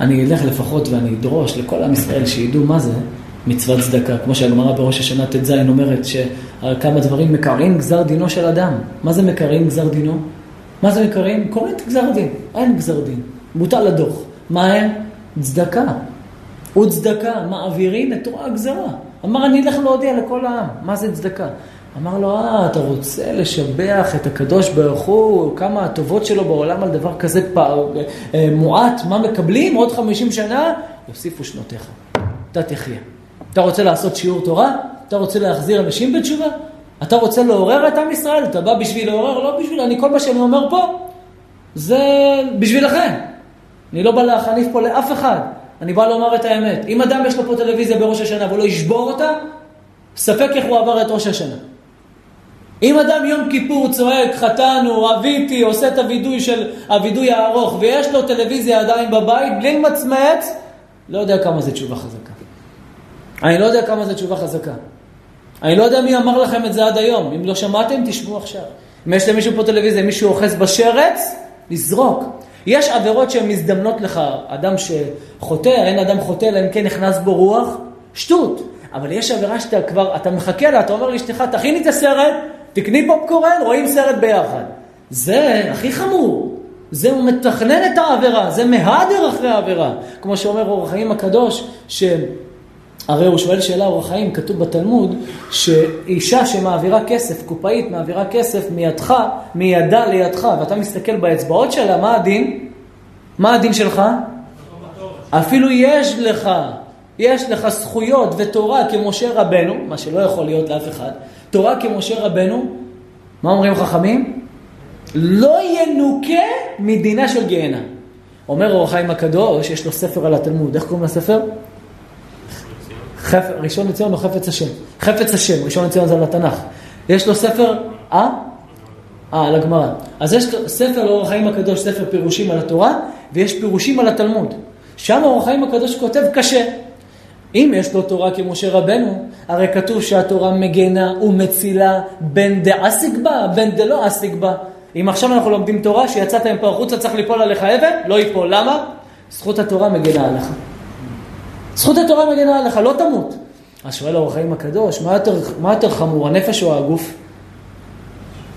אני אלך לפחות ואני אדרוש לכל עם ישראל שידעו מה זה מצוות צדקה. כמו שהגמרא בראש השנה ט"ז אומרת שכמה דברים מקראים גזר דינו של אדם. מה זה מקראים גזר דינו? מה זה מקראים? קוראים את גזר דין. אין גזר דין. בוטל הדוח. מה הם? צדקה. וצדקה, מעבירים את תורה הגזרה. אמר, אני אלך להודיע לכל העם. מה זה צדקה? אמר לו, אה, אתה רוצה לשבח את הקדוש ברוך הוא, כמה הטובות שלו בעולם על דבר כזה פע... אה, מועט, מה מקבלים? עוד חמישים שנה? יוסיפו שנותיך. אתה תחיה. אתה רוצה לעשות שיעור תורה? אתה רוצה להחזיר אנשים בתשובה? אתה רוצה לעורר את עם ישראל? אתה בא בשביל לעורר? לא בשביל... אני, כל מה שאני אומר פה, זה בשבילכם. אני לא בא להחניף פה לאף אחד. אני בא לומר את האמת. אם אדם יש לו פה טלוויזיה בראש השנה והוא לא ישבור אותה, ספק איך הוא עבר את ראש השנה. אם אדם יום כיפור צועק, חטאנו, אביתי, עושה את הווידוי של הווידוי הארוך, ויש לו טלוויזיה עדיין בבית, בלי למצמץ, לא יודע כמה זה תשובה חזקה. אני לא יודע כמה זה תשובה חזקה. אני לא יודע מי אמר לכם את זה עד היום. אם לא שמעתם, תשמעו עכשיו. אם יש למישהו פה טלוויזיה, מישהו אוחז בשרץ, לזרוק. יש עבירות שהן מזדמנות לך. אדם שחוטא, אין אדם חוטא, אלא אם כן נכנס בו רוח, שטות. אבל יש עבירה שאתה כבר, אתה מחכה לה, אתה אומר לאשתך, תכיני את הסרט, תקני פופקורן, רואים סרט ביחד. זה הכי חמור. זה הוא מתכנן את העבירה, זה מהדר אחרי העבירה. כמו שאומר אור החיים הקדוש, שהרי הוא שואל שאלה אור החיים, כתוב בתלמוד, שאישה שמעבירה כסף, קופאית מעבירה כסף מידך, מידה לידך, ואתה מסתכל באצבעות שלה, מה הדין? מה הדין שלך? אפילו יש לך, יש לך זכויות ותורה כמשה רבנו, מה שלא יכול להיות לאף אחד, תורה כמשה רבנו, מה אומרים חכמים? לא ינוקה מדינה של גיהנה. אומר אור החיים הקדוש, יש לו ספר על התלמוד, איך קוראים לספר? חפ... ראשון לציון או חפץ השם? חפץ השם, ראשון לציון זה על התנ"ך. יש לו ספר, אה? אה, על הגמרא. אז יש ספר לאור החיים הקדוש, ספר פירושים על התורה, ויש פירושים על התלמוד. שם אור החיים הקדוש כותב קשה. אם יש לו תורה כמשה רבנו, הרי כתוב שהתורה מגנה ומצילה בין דאסיק בה, בין דלא אסיק בה. אם עכשיו אנחנו לומדים תורה, שיצאת מפה החוצה צריך ליפול עליך אבן, לא ייפול. למה? זכות התורה מגנה עליך. זכות התורה מגנה עליך, לא תמות. אז שואל האור החיים הקדוש, מה יותר, מה יותר חמור, הנפש או הגוף?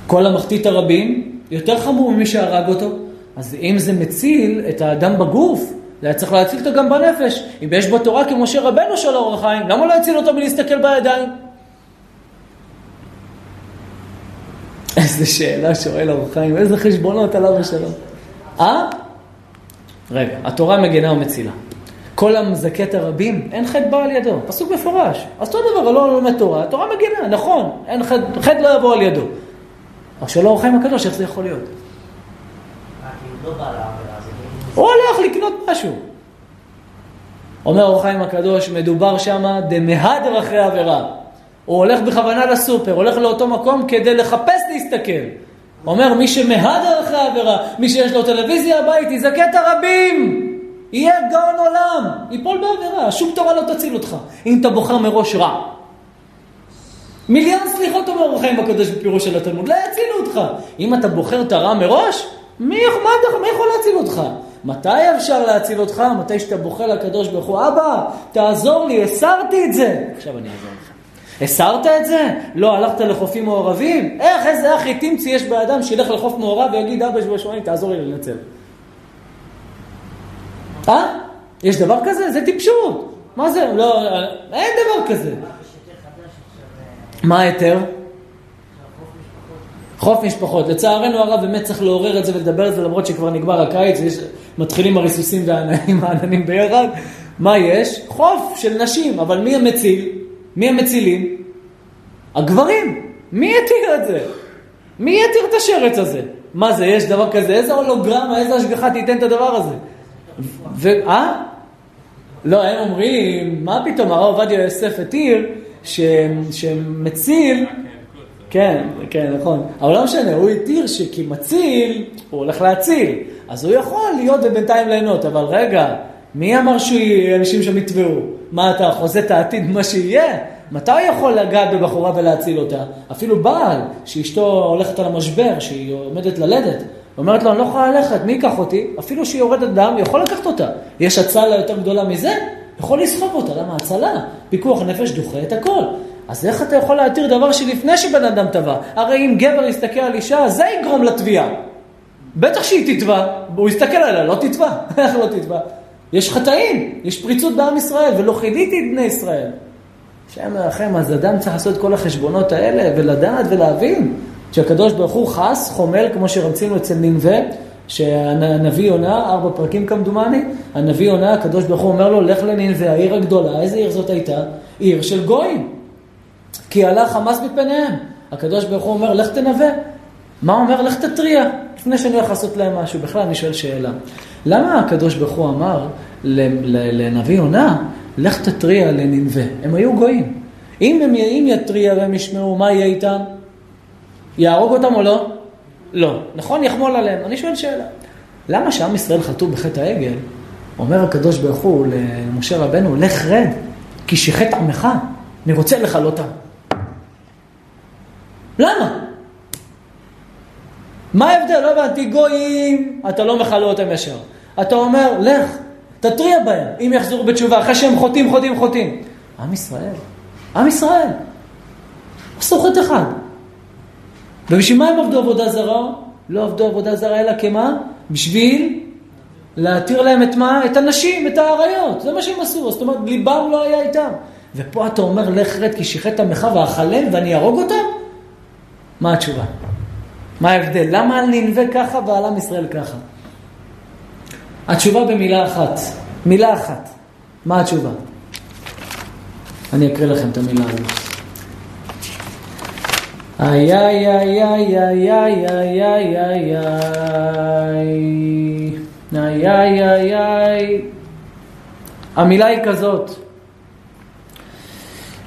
כל המחטיא הרבים, יותר חמור ממי שהרג אותו. אז אם זה מציל את האדם בגוף, זה היה צריך להציל אותו גם בנפש. אם יש בו תורה כמשה רבנו של אור החיים, למה לא יציל אותו מלהסתכל בידיים? איזה שאלה שואל אור החיים, איזה חשבונות עליו ושלום. אה? רגע, התורה מגנה ומצילה. כל המזכה את הרבים, אין חטא בא על ידו. פסוק מפורש. אז אותו דבר, לא לומד תורה, התורה מגינה, נכון, אין חטא, חטא לא יבוא על ידו. אבל שלא אור חיים הקדוש, איך זה יכול להיות? הוא הולך לקנות משהו. אומר אור חיים הקדוש, מדובר שמה דמהדר אחרי עבירה. הוא הולך בכוונה לסופר, הולך לאותו מקום כדי לחפש להסתכל. אומר, מי שמהדר אחרי עבירה, מי שיש לו טלוויזיה הבית, יזכה את הרבים. יהיה גאון עולם, ייפול בעבירה, שום תורה לא תציל אותך, אם אתה בוחר מראש רע. מיליון סליחות אומר אור חיים הקדוש בפירוש של התלמוד, לא יצילו אותך. אם אתה בוחר את הרע מראש, מי, מה, מי יכול להציל אותך? מתי אפשר להציל אותך? מתי שאתה בוכה לקדוש ברוך הוא, אבא, תעזור לי, הסרתי את זה. עכשיו אני אעזור לך. הסרת את זה? לא, הלכת לחופים מעורבים? איך, איזה אחי תמצי יש באדם שילך לחוף מעורב ויגיד, אבא שבשמיים, תעזור לי לנצל. אה? יש דבר כזה? זה טיפשות. מה זה? לא, אין דבר כזה. מה ההיתר? חוף משפחות. לצערנו הרב באמת צריך לעורר את זה ולדבר על זה למרות שכבר נגמר הקיץ, יש, מתחילים הריסוסים והעננים, העננים ביחד. מה יש? חוף של נשים, אבל מי המציל? מי המצילים? הגברים. מי יתיר את זה? מי יתיר את השרץ הזה? מה זה, יש דבר כזה? איזה הולוגרמה, איזה השגחה תיתן את הדבר הזה? ו... אה? לא, הם אומרים, מה פתאום, הרב עובדיה יוסף התיר שמציל, כן, כן, נכון. אבל לא משנה, הוא התיר שכמציל, הוא הולך להציל. אז הוא יכול להיות ובינתיים ליהנות, אבל רגע, מי אמר שאנשים שם יתבעו? מה, אתה חוזה את העתיד, מה שיהיה? מתי הוא יכול לגעת בבחורה ולהציל אותה? אפילו בעל, שאשתו הולכת על המשבר, שהיא עומדת ללדת, אומרת לו, אני לא יכולה ללכת, מי ייקח אותי? אפילו שהיא יורדת דם, יכול לקחת אותה. יש הצלה יותר גדולה מזה? יכול לסחוב אותה, למה הצלה? פיקוח נפש דוחה את הכל. אז איך אתה יכול להתיר דבר שלפני שבן אדם טבע? הרי אם גבר יסתכל על אישה, זה יגרום לתביעה. בטח שהיא תתבע, הוא יסתכל עליה, לא תתבע. איך לא תתבע? יש חטאים, יש פריצות בעם ישראל, ולא חידיתי את בני ישראל. השם מרחם, אז אדם צריך לעשות את כל החשבונות האלה, ולדעת ולהבין שהקדוש ברוך הוא חס, חומל, כמו שרצינו אצל ננבה, שהנביא יונה, ארבע פרקים כמדומני, הנביא יונה, הקדוש ברוך הוא אומר לו, לך לננבה, העיר הגדולה, איזה עיר זאת הייתה? עיר של גויים. כי עלה חמאס מפניהם. הקדוש ברוך הוא אומר, לך תנווה. מה אומר? לך תתריע, לפני שאני הולך לעשות להם משהו. בכלל, אני שואל שאלה. למה הקדוש ברוך הוא אמר לנביא יונה, לך תתריע לננבה? הם היו גויים. אם הם אם יתריע והם ישמעו, מה יהיה איתם? יהרוג אותם או לא? לא. נכון? יחמול עליהם. אני שואל שאלה. למה שעם ישראל חטאו בחטא העגל, אומר הקדוש ברוך הוא למשה רבנו, לך רד, כי שיחת עמך, אני רוצה לכלותם. למה? מה ההבדל? לא הבנתי, גויים, אתה לא מכלה אותם ישר. אתה אומר, לך, תתריע בהם, אם יחזרו בתשובה, אחרי שהם חוטאים, חוטאים, חוטאים. עם ישראל, עם ישראל, עשו חטא אחד. ובשביל מה הם עבדו עבודה זרה? לא עבדו עבודה זרה אלא כמה? בשביל להתיר להם את מה? את הנשים, את האריות. זה מה שהם עשו. זאת אומרת, ליבם לא היה איתם. ופה אתה אומר, לך רד כי שיחת עמך ואכלם ואני אהרוג אותם? מה התשובה? מה ההבדל? למה על ננבה ככה ועל עם ישראל ככה? התשובה במילה אחת. מילה אחת. מה התשובה? אני אקריא לכם את המילה הזאת. איי איי איי איי איי איי איי איי איי איי איי איי איי המילה היא כזאת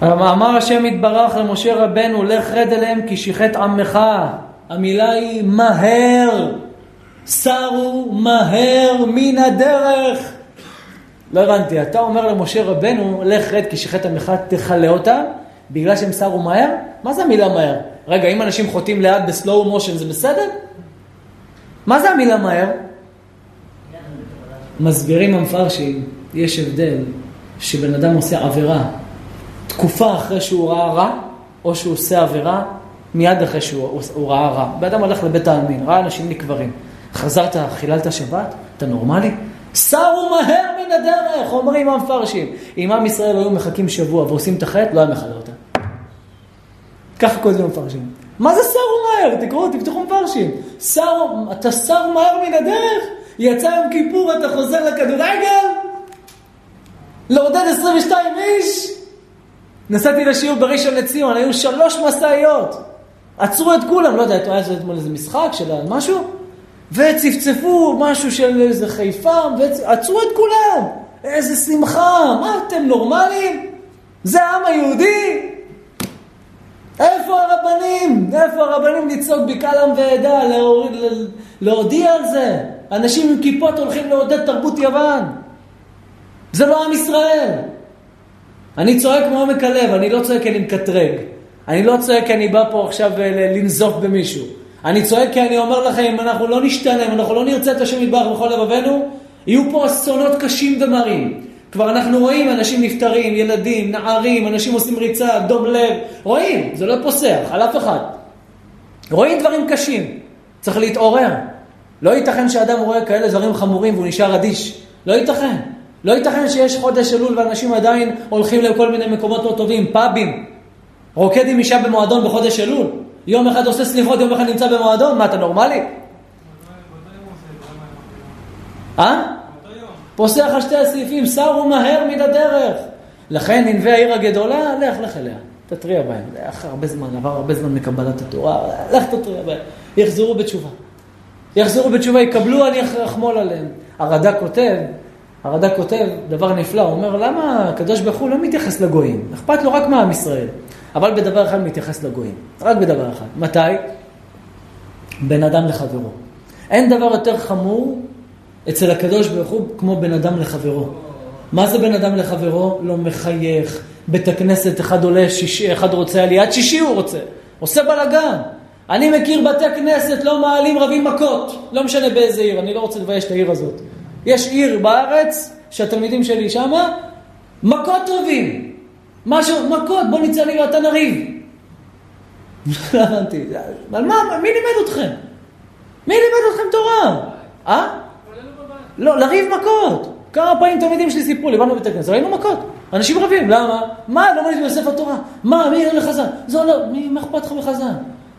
אמר השם יתברך למשה רבנו לך רד אליהם כי שיחת עמך המילה היא מהר סרו מהר מן הדרך לא הבנתי, אתה אומר למשה רבנו לך רד כי שיחת עמך תכלה אותם בגלל שהם סרו מהר? מה זה המילה מהר? רגע, אם אנשים חוטאים לאט בסלואו מושן זה בסדר? מה זה המילה מהר? מסבירים המפרשים, יש הבדל שבן אדם עושה עבירה תקופה אחרי שהוא ראה רע, או שהוא עושה עבירה מיד אחרי שהוא ראה רע. בן הולך לבית העלמין, ראה אנשים נקברים. חזרת, חיללת שבת? אתה נורמלי? סרו מהר מן הדרך, אומרים המפרשים. אם עם ישראל היו מחכים שבוע ועושים את החטא, לא היה מכלה אותה. ככה כותבים המפרשים. מה זה סרו מהר? תקראו, תפתחו מפרשים. סרו, אתה שר מהר מן הדרך? יצא יום כיפור, אתה חוזר לכדורגל? לעודד 22 איש? נסעתי לשיעור בראשון לציון, היו שלוש משאיות. עצרו את כולם, לא יודע, היה אתמול איזה משחק של משהו? וצפצפו משהו של איזה חיפה, ועצרו את כולם. איזה שמחה, מה אתם נורמלים? זה העם היהודי? איפה הרבנים? איפה הרבנים לצעוק בקהל עם ועדה, להודיע על זה? אנשים עם כיפות הולכים לעודד תרבות יוון. זה לא עם ישראל. אני צועק מעומק הלב, אני לא צועק כי אני מקטרג. אני לא צועק כי אני בא פה עכשיו אה, לנזוף במישהו. אני צועק כי אני אומר לכם, אם אנחנו לא נשתנה, אם אנחנו לא נרצה את השם יתברך בכל לבבינו, יהיו פה אסונות קשים ומרים. כבר אנחנו רואים אנשים נפטרים, ילדים, נערים, אנשים עושים ריצה, דום לב, רואים, זה לא פוסח על אף אחד. רואים דברים קשים, צריך להתעורר. לא ייתכן שאדם רואה כאלה דברים חמורים והוא נשאר אדיש. לא ייתכן. לא ייתכן שיש חודש אלול ואנשים עדיין הולכים לכל מיני מקומות לא טובים, פאבים. רוקד עם אישה במועדון בחודש אלול. יום אחד עושה סליחות, יום אחד נמצא במועדון, מה, אתה נורמלי? אה? פוסח על שתי הסעיפים, סרו מהר מן הדרך. לכן ננבי העיר הגדולה, לך, לך אליה, תתריע בהם. לך הרבה זמן, עבר הרבה זמן מקבלת התורה, לך תתריע בהם. יחזרו בתשובה. יחזרו בתשובה, יקבלו, אני אחמול עליהם. הרד"ק כותב, הרד"ק כותב דבר נפלא, הוא אומר, למה הקדוש ברוך הוא לא מתייחס לגויים? אכפת לו רק מעם ישראל. אבל בדבר אחד מתייחס לגויים. רק בדבר אחד. מתי? בין אדם לחברו. אין דבר יותר חמור אצל הקדוש ברוך הוא כמו בין אדם לחברו. מה זה בין אדם לחברו? לא מחייך. בית הכנסת אחד עולה שישי, אחד רוצה עליית שישי הוא רוצה. עושה בלאגן. אני מכיר בתי כנסת, לא מעלים רבים מכות. לא משנה באיזה עיר, אני לא רוצה לבייש את העיר הזאת. יש עיר בארץ, שהתלמידים שלי שמה, מכות רבים. משהו, מכות, בוא נצא לי ואתה נריב. לא הבנתי. על מה, מי לימד אתכם? מי לימד אתכם תורה? אה? לא, לריב מכות. כמה פעמים תלמידים שלי סיפרו לי, באנו לבית הכנסת, ראינו מכות. אנשים רבים, למה? מה, לא מעלים בספר תורה? מה, מי אין לחזן? זה לא, מי, מה אכפת לך מחזן?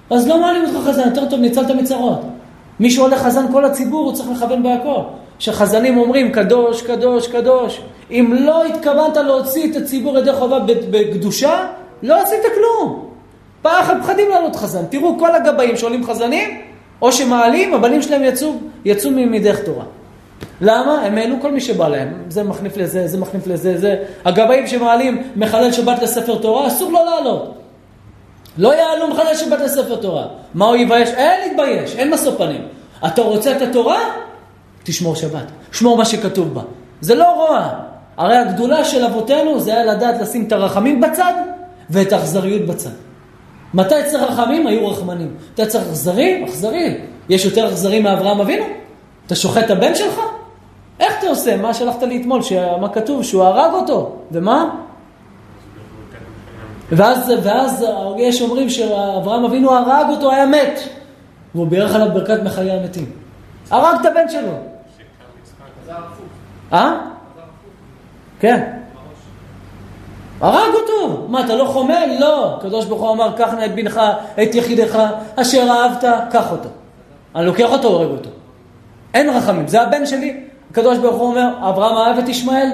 אז לא מעלים אותך חזן, יותר טוב, ניצלת מצרות. מי שעולה חזן, כל הציבור, הוא צריך לכוון בהכל. שחזנים אומרים, קדוש, קדוש, קדוש. אם לא התכוונת להוציא את הציבור ידי חובה בקדושה, לא עשית כלום. פחד פחדים לעלות חזן. תראו, כל הגבאים שעולים חזנים, או שמעלים, הבנים שלהם יצאו, יצאו מדרך תורה. למה? הם העלו כל מי שבא להם. זה מחניף לזה, זה מחניף לזה, זה. הגבאים שמעלים מחלל שבת לספר תורה, אסור לו לעלות. לא יעלו מחלל שבת לספר תורה. מה הוא יבייש? אין להתבייש, אין משוא פנים. אתה רוצה את התורה? תשמור שבת. שמור מה שכתוב בה. זה לא רוע. הרי הגדולה של אבותינו זה היה לדעת לשים את הרחמים בצד ואת האכזריות בצד. מתי צריך רחמים? היו רחמנים. מתי צריך אכזרים? אכזרים. יש יותר אכזרים מאברהם אבינו? אתה שוחט את הבן שלך? איך אתה עושה? מה שלחת לי אתמול? מה כתוב? שהוא הרג אותו. ומה? ואז, ואז יש אומרים שאברהם אבינו הרג אותו, היה מת. והוא בירך עליו ברכת מחיי המתים. הרג את הבן שלו. אה? כן. הרג אותו. מה, אתה לא חומל? לא. הקדוש ברוך הוא אמר, קח נא את בנך, את יחידך, אשר אהבת, קח אותו. אני לוקח אותו, הורג אותו. אין רחמים, זה הבן שלי. הקדוש ברוך הוא אומר, אברהם אהב את ישמעאל?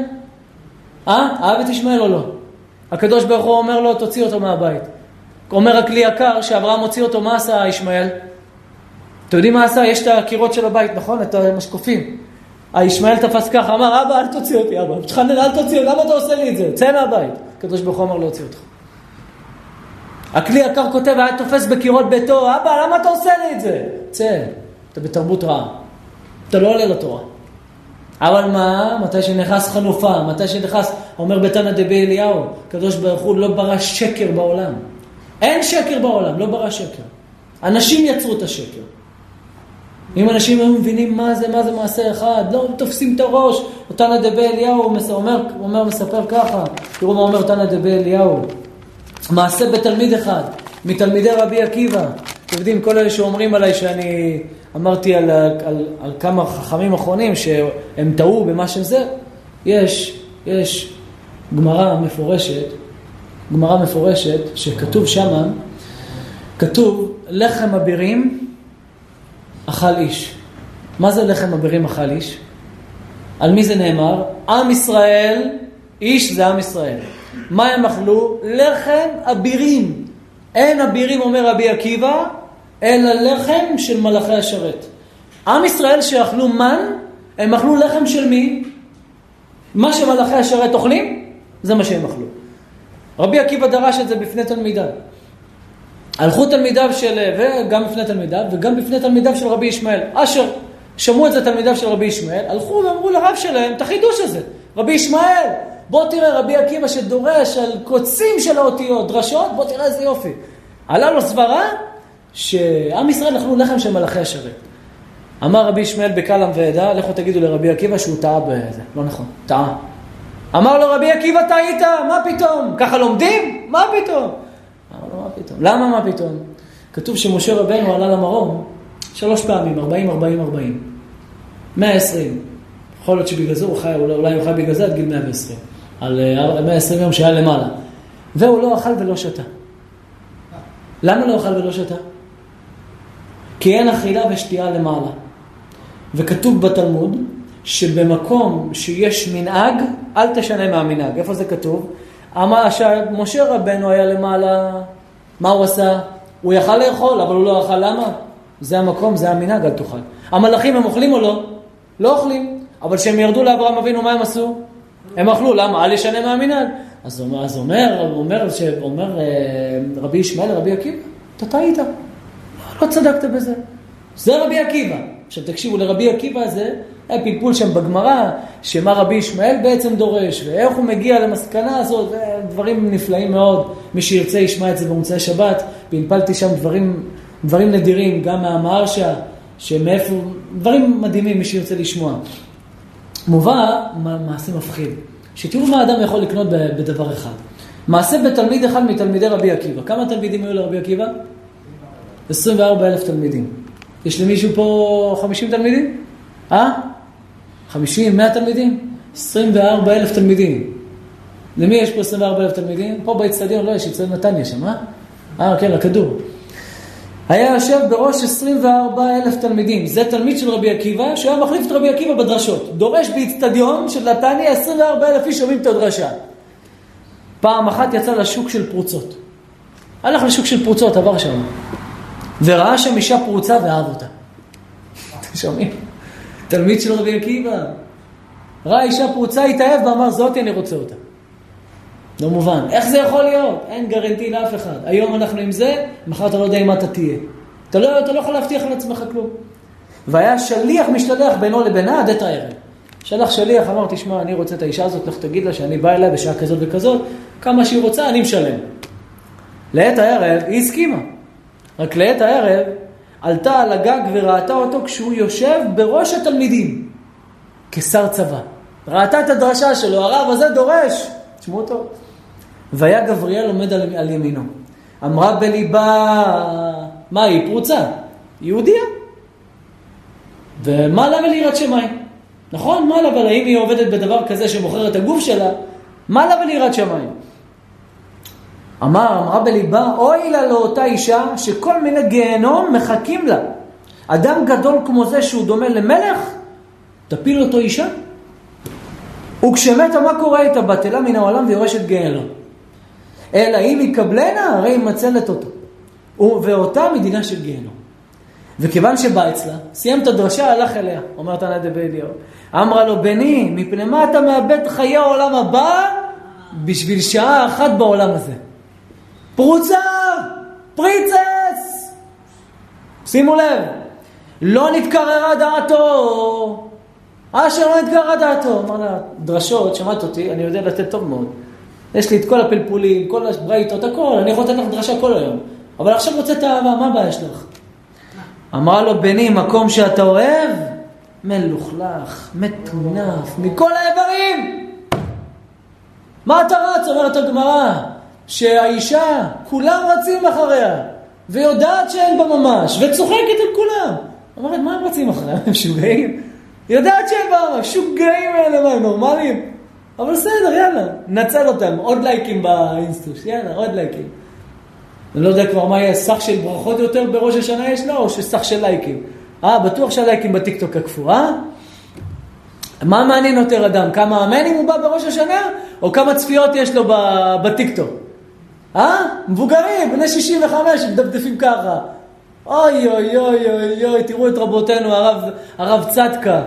אה? אהב את ישמעאל או לא? הקדוש ברוך הוא אומר לו, תוציא אותו מהבית. אומר הכלי יקר, שאברהם הוציא אותו, מה עשה ישמעאל? אתם יודעים מה עשה? יש את הקירות של הבית, נכון? את המשקופים. הישמעאל תפס ככה, אמר, אבא, אל תוציא אותי, אבא. תחנן, אל תוציא למה אתה עושה לי את זה? צא מהבית. הקדוש ברוך הוא אמר להוציא אותך. הכלי יקר כותב, היה תופס בקירות ביתו, אבא, למה אתה עושה לי את זה? צא, אתה בתרבות רעה. אתה לא עולה לתורה. אבל מה, מתי שנכנס חנופה, מתי שנכנס, אומר בתנא דבי אליהו, הקדוש ברוך הוא לא ברא שקר בעולם. אין שקר בעולם, לא ברא שקר. אנשים יצרו את השקר. אם אנשים היו מבינים מה זה, מה זה מעשה אחד, לא תופסים את הראש. תנא דבי אליהו אומר, אומר, מספר ככה, תראו מה אומר תנא דבי אליהו. מעשה בתלמיד אחד, מתלמידי רבי עקיבא. אתם יודעים, כל אלה שאומרים עליי שאני אמרתי על, על, על, על כמה חכמים אחרונים שהם טעו במה שזה, יש, יש גמרא מפורשת, גמרא מפורשת, שכתוב שמה, כתוב לחם אבירים אכל איש. מה זה לחם אבירים אכל איש? על מי זה נאמר? עם ישראל איש זה עם ישראל. מה הם אכלו? לחם אבירים. אין אבירים, אומר רבי עקיבא, אלא לחם של מלאכי השרת. עם ישראל שאכלו מן, הם אכלו לחם של מי? מה שמלאכי השרת אוכלים, זה מה שהם אכלו. רבי עקיבא דרש את זה בפני תלמידיו. הלכו תלמידיו של, וגם בפני תלמידיו, וגם בפני תלמידיו של רבי ישמעאל. אשר שמעו את זה תלמידיו של רבי ישמעאל, הלכו ואמרו לרב שלהם את החידוש הזה. רבי ישמעאל, בוא תראה רבי עקיבא שדורש על קוצים של האותיות, דרשות, בוא תראה איזה יופי. עלה לו סברה שעם ישראל אכלו לחם של מלאכי השרת. אמר רבי ישמעאל בקלם ועדה, לכו תגידו לרבי עקיבא שהוא טעה בזה. לא נכון, טעה. אמר לו רבי עקיבא טעית, מה פתאום? ככה לומדים? מה פתאום? פתאום? למה מה פתאום? כתוב שמשה רבנו עלה למרום שלוש פעמים, 40, 40, 40. 120. יכול להיות שבגלל זה הוא חי, אולי הוא חי בגלל זה עד גיל 120. על 120 אה, יום שהיה למעלה. והוא לא אכל ולא שתה. למה לא אכל ולא שתה? כי אין אכילה ושתייה למעלה. וכתוב בתלמוד שבמקום שיש מנהג, אל תשנה מהמנהג. איפה זה כתוב? אמר שמשה רבנו היה למעלה, מה הוא עשה? הוא יכל לאכול, אבל הוא לא אכל, למה? זה המקום, זה המנהג, אל תאכל. המלאכים הם אוכלים או לא? לא אוכלים. אבל כשהם ירדו לאברהם אבינו, מה הם עשו? הם אכלו, למה? אל ישנה מהמנהג. אז אז אומר, אומר, אומר אה, רבי ישמעאל לרבי עקיבא, אתה טעית, לא צדקת בזה. זה רבי עקיבא. עכשיו תקשיבו, לרבי עקיבא הזה היה פלפול שם בגמרא, שמה רבי ישמעאל בעצם דורש, ואיך הוא מגיע למסקנה הזאת, דברים נפלאים מאוד. מי שירצה ישמע את זה במוצאי שבת, פלפלתי שם דברים, דברים נדירים, גם מהמהרשה, שמאיפה, דברים מדהימים, מי שירצה לשמוע. מובא מעשה מפחיד, שתראו מה אדם יכול לקנות בדבר אחד. מעשה בתלמיד אחד מתלמידי רבי עקיבא. כמה תלמידים היו לרבי עקיבא? 24 אלף תלמידים. יש למישהו פה 50 תלמידים? אה? 50, 100 תלמידים? 24 אלף תלמידים. למי יש פה 24 אלף תלמידים? פה באצטדיון, לא, יש אצטדיון נתניה שם, אה? אה, כן, לכדור. היה יושב בראש 24 אלף תלמידים. זה תלמיד של רבי עקיבא, שהוא היה מחליף את רבי עקיבא בדרשות. דורש באיצטדיון של נתניה 24 אלף איש שומעים את הדרשה. פעם אחת יצא לשוק של פרוצות. הלך לשוק של פרוצות, עבר שם. וראה שם אישה פרוצה ואהב אותה. אתם שומעים? תלמיד של רבי עקיבא. ראה אישה פרוצה, התאהב ואמר, זאתי אני רוצה אותה. לא מובן. איך זה יכול להיות? אין גרנטי לאף אחד. היום אנחנו עם זה, מחר אתה לא יודע עם מה אתה תהיה. אתה לא, אתה לא יכול להבטיח לעצמך כלום. והיה שליח משתלח בינו לבינה עד את הערב. שלח שליח, אמר, תשמע, אני רוצה את האישה הזאת, לך תגיד לה שאני בא אליה בשעה כזאת וכזאת, כמה שהיא רוצה, אני משלם. לעת הערב, היא הסכימה. רק לעת הערב, עלתה על הגג וראתה אותו כשהוא יושב בראש התלמידים, כשר צבא. ראתה את הדרשה שלו, הרב הזה דורש. תשמעו טוב. והיה גבריאל עומד על, על ימינו. אמרה בליבה, מה היא פרוצה? יהודיה. ומה לה וליראת שמיים? נכון? מה לה אבל האם היא עובדת בדבר כזה שמוכר את הגוף שלה? מה לה וליראת שמיים? אמר, אמרה בליבה, אוי לה לאותה אישה שכל מיני גיהנום מחכים לה. אדם גדול כמו זה שהוא דומה למלך, תפיל אותו אישה. וכשמתה, מה קורה איתה? בטלה מן העולם ויורשת גיהנום. אלא אם יקבלנה, הרי היא מצלת אותו. ואותה מדינה של גיהנום. וכיוון שבא אצלה, סיים את הדרשה, הלך אליה, אומר תנא דבי אליהו. אמרה לו, בני, מפני מה אתה מאבד חיי העולם הבא בשביל שעה אחת בעולם הזה? פרוצה! פריצס! שימו לב, לא נתקררה דעתו, אשר לא נתקררה דעתו. אמר לה, דרשות, שמעת אותי, אני יודע לתת טוב מאוד. יש לי את כל הפלפולים, כל הברייתות, הכל, אני יכול לתת לך דרשה כל היום. אבל עכשיו רוצה את האהבה, מה הבעיה שלך? אמרה לו, בני, מקום שאתה אוהב, מלוכלך, מטונף, מכל האיברים. מה אתה רץ? אומרת הגמרא, שהאישה, כולם רצים אחריה, ויודעת שאין בה ממש, וצוחקת על כולם. אומרת, מה הם רצים אחריה? הם משוגעים? יודעת שאין בה ממש, שוגעים האלה, מה הם נורמליים? אבל בסדר, יאללה, נצל אותם, עוד לייקים באינסטוש, יאללה, עוד לייקים. אני לא יודע כבר מה יהיה, סך של ברכות יותר בראש השנה יש לו, או שסך של לייקים? אה, בטוח שהלייקים בטיקטוק עקפו, אה? מה מעניין יותר אדם? כמה אמנים הוא בא בראש השנה? או כמה צפיות יש לו בטיקטוק? אה? מבוגרים, בני 65, מדפדפים ככה. אוי אוי אוי אוי אוי, תראו את רבותינו, הרב, הרב צדקה.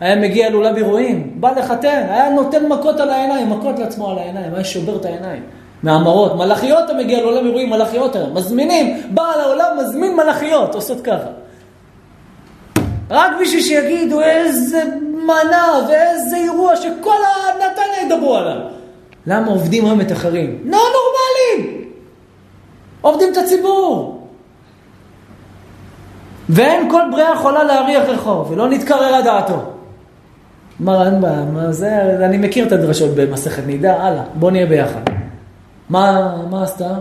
היה מגיע לאולם אירועים, בא לחתן, היה נותן מכות על העיניים, מכות לעצמו על העיניים, היה שובר את העיניים. מהמרות, מלאכיות אתה מגיע לעולם אירועים, מלאכיות היום, מזמינים, בעל העולם מזמין מלאכיות, עושות ככה. רק בשביל שיגידו איזה מנה ואיזה אירוע שכל הנתניה ידברו עליו. למה עובדים היום את אחרים? לא נורמלים! עובדים את הציבור. ואין כל בריאה יכולה להריח רחוב, ולא נתקרר דעתו. אמר, אין בעיה, מה זה, אני מכיר את הדרשות במסכת נידה, הלאה, בוא נהיה ביחד. מה, מה עשתה?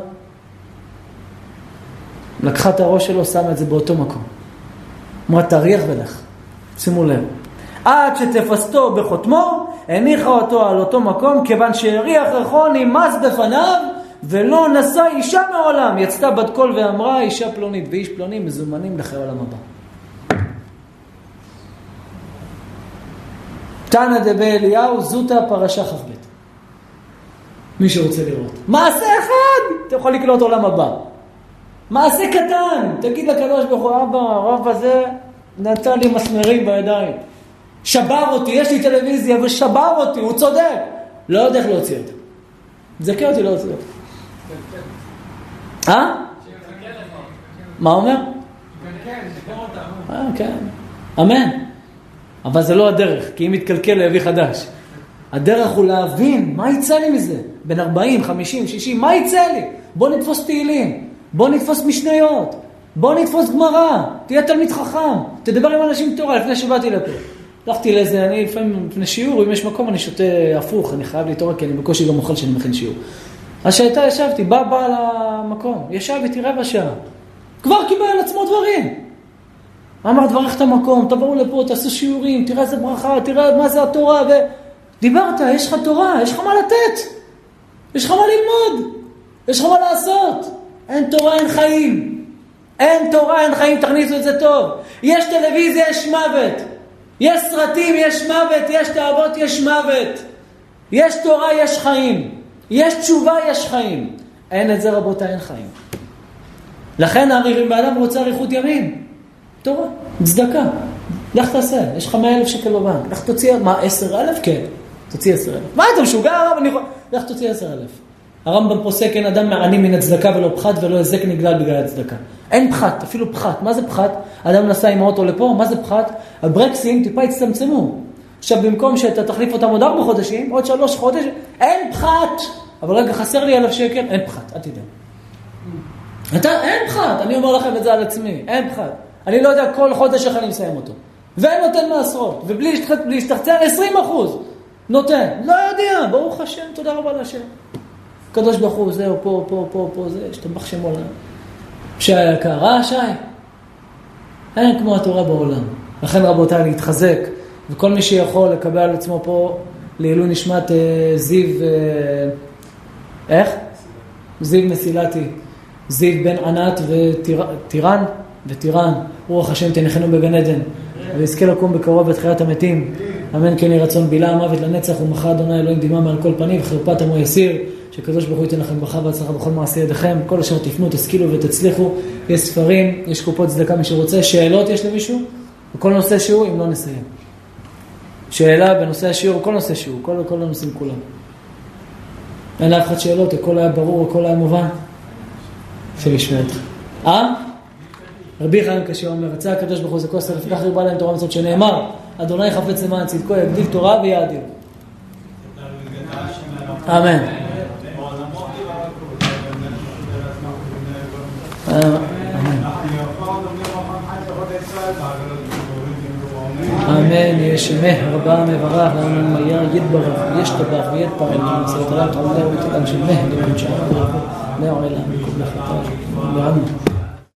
לקחה את הראש שלו, שמה את זה באותו מקום. אמרה, תריח ולך. שימו לב. עד שתפסתו בחותמו, הניחה אותו על אותו מקום, כיוון שהריח ריחו נמאס בפניו, ולא נשא אישה מעולם. יצתה בת קול ואמרה, אישה פלונית ואיש פלוני מזומנים לחיי עולם הבא. תנא דבאליהו זוטא פרשה כ"ב. מי שרוצה לראות. מעשה אחד, אתה יכול לקלוט עולם הבא. מעשה קטן, תגיד לקדוש ברוך הוא, אבא, הרב הזה נתן לי מסמרים בידיים. שבר אותי, יש לי טלוויזיה ושבר אותי, הוא צודק. לא יודע איך להוציא אותה. זכה אותי להוציא אותה. אה? מה אומר? אה, כן. אמן. אבל זה לא הדרך, כי אם יתקלקל הוא יביא חדש. הדרך הוא להבין, מה יצא לי מזה? בין 40, 50, 60, מה יצא לי? בוא נתפוס תהילים, בוא נתפוס משניות, בוא נתפוס גמרא, תהיה תלמיד חכם, תדבר עם אנשים תורה לפני שבאתי לפה. הלכתי לאיזה, אני לפעמים לפני שיעור, אם יש מקום אני שותה הפוך, אני חייב להתעורר כי אני בקושי גם אוכל כשאני מכין שיעור. אז כשהייתה ישבתי, בא בעל המקום, ישב איתי רבע שעה, כבר קיבל על עצמו דברים. אמר, תברך את המקום, תבואו לפה, תעשו שיעורים, תראה איזה ברכה, תראה מה זה התורה, ודיברת, יש לך תורה, יש לך מה לתת, יש לך מה ללמוד, יש לך מה לעשות. אין תורה, אין חיים. אין תורה, אין חיים, תכניסו את זה טוב. יש טלוויזיה, יש מוות. יש סרטים, יש מוות, יש תאוות, יש מוות. יש תורה, יש חיים. יש תשובה, יש חיים. אין את זה, רבותיי, אין חיים. לכן אם באדם רוצה אריכות ימים, תורה, צדקה. לך תעשה, יש לך מאה אלף שקל בבנק, לך תוציא, מה, עשר אלף? כן, תוציא עשר אלף. מה, אתה משוגע הרב? אני יכול... לך תוציא עשר אלף. הרמב"ם פוסק אין אדם מעני מן הצדקה ולא פחת ולא היזק נגדל בגלל הצדקה. אין פחת, אפילו פחת. מה זה פחת? אדם נסע עם האוטו לפה, מה זה פחת? הברקסים טיפה הצטמצמו. עכשיו במקום שאתה תחליף אותם עוד ארבע חודשים, עוד שלוש חודש, אין פחת. אבל רגע, חסר לי אלף שקל, אין פחת, אל תדע. אתה, אין פחת, אני אומר לכם את זה על עצמי, אין פחת. אני לא יודע כל חודש איך אני מסיים אותו. ואין נותן מעשרות, ובלי להשתחצן 20 אחוז. נותן. לא יודע, ברוך השם, תודה רבה להשם. הקדוש ברוך הוא, זהו, פה, פה, פה, פה, זה, השתבח שמו לעולם. שי היקר, אה, שי? אין כמו התורה בעולם. לכן רבותיי, להתחזק, וכל מי שיכול לקבל על עצמו פה לעילוי נשמת אה, זיו, אה, איך? זיו מסילתי, זיו בן ענת וטירן, וטירן, רוח השם תנחנו בגן עדן, ויזכה לקום בקרוב בתחיית המתים. אמן כן יהי רצון בילה המוות לנצח ומחה אדוני אלוהים דמעה מעל כל פנים וחרפת עמו יסיר. שקדוש ברוך הוא ייתן לכם ברכה והצלחה בכל מעשי ידיכם, כל אשר תפנו, תשכילו ותצליחו, יש ספרים, יש קופות צדקה, מי שרוצה, שאלות יש למישהו? בכל נושא שהוא, אם לא נסיים. שאלה בנושא השיעור, כל נושא שהוא, כל, כל הנושאים כולם. אין לאף אחד שאלות, הכל היה ברור, הכל היה מובן. השם ישמע אותך. אה? רבי חיים קשה אומר, רצה הקדוש ברוך הוא זה כוס אלף, כך ירבה להם תורה ומצוות, שנאמר, אדוני חפץ למען צדקו, יגדיל תורה ויאדיר. אמן. אמן, ישמח רבה מברך, לנו היה יתברך, ישתבח ויתפרק, ונשאת עליו תעולה ותקן שמח, לממשלה, לעולם, כל לחטא, לענו.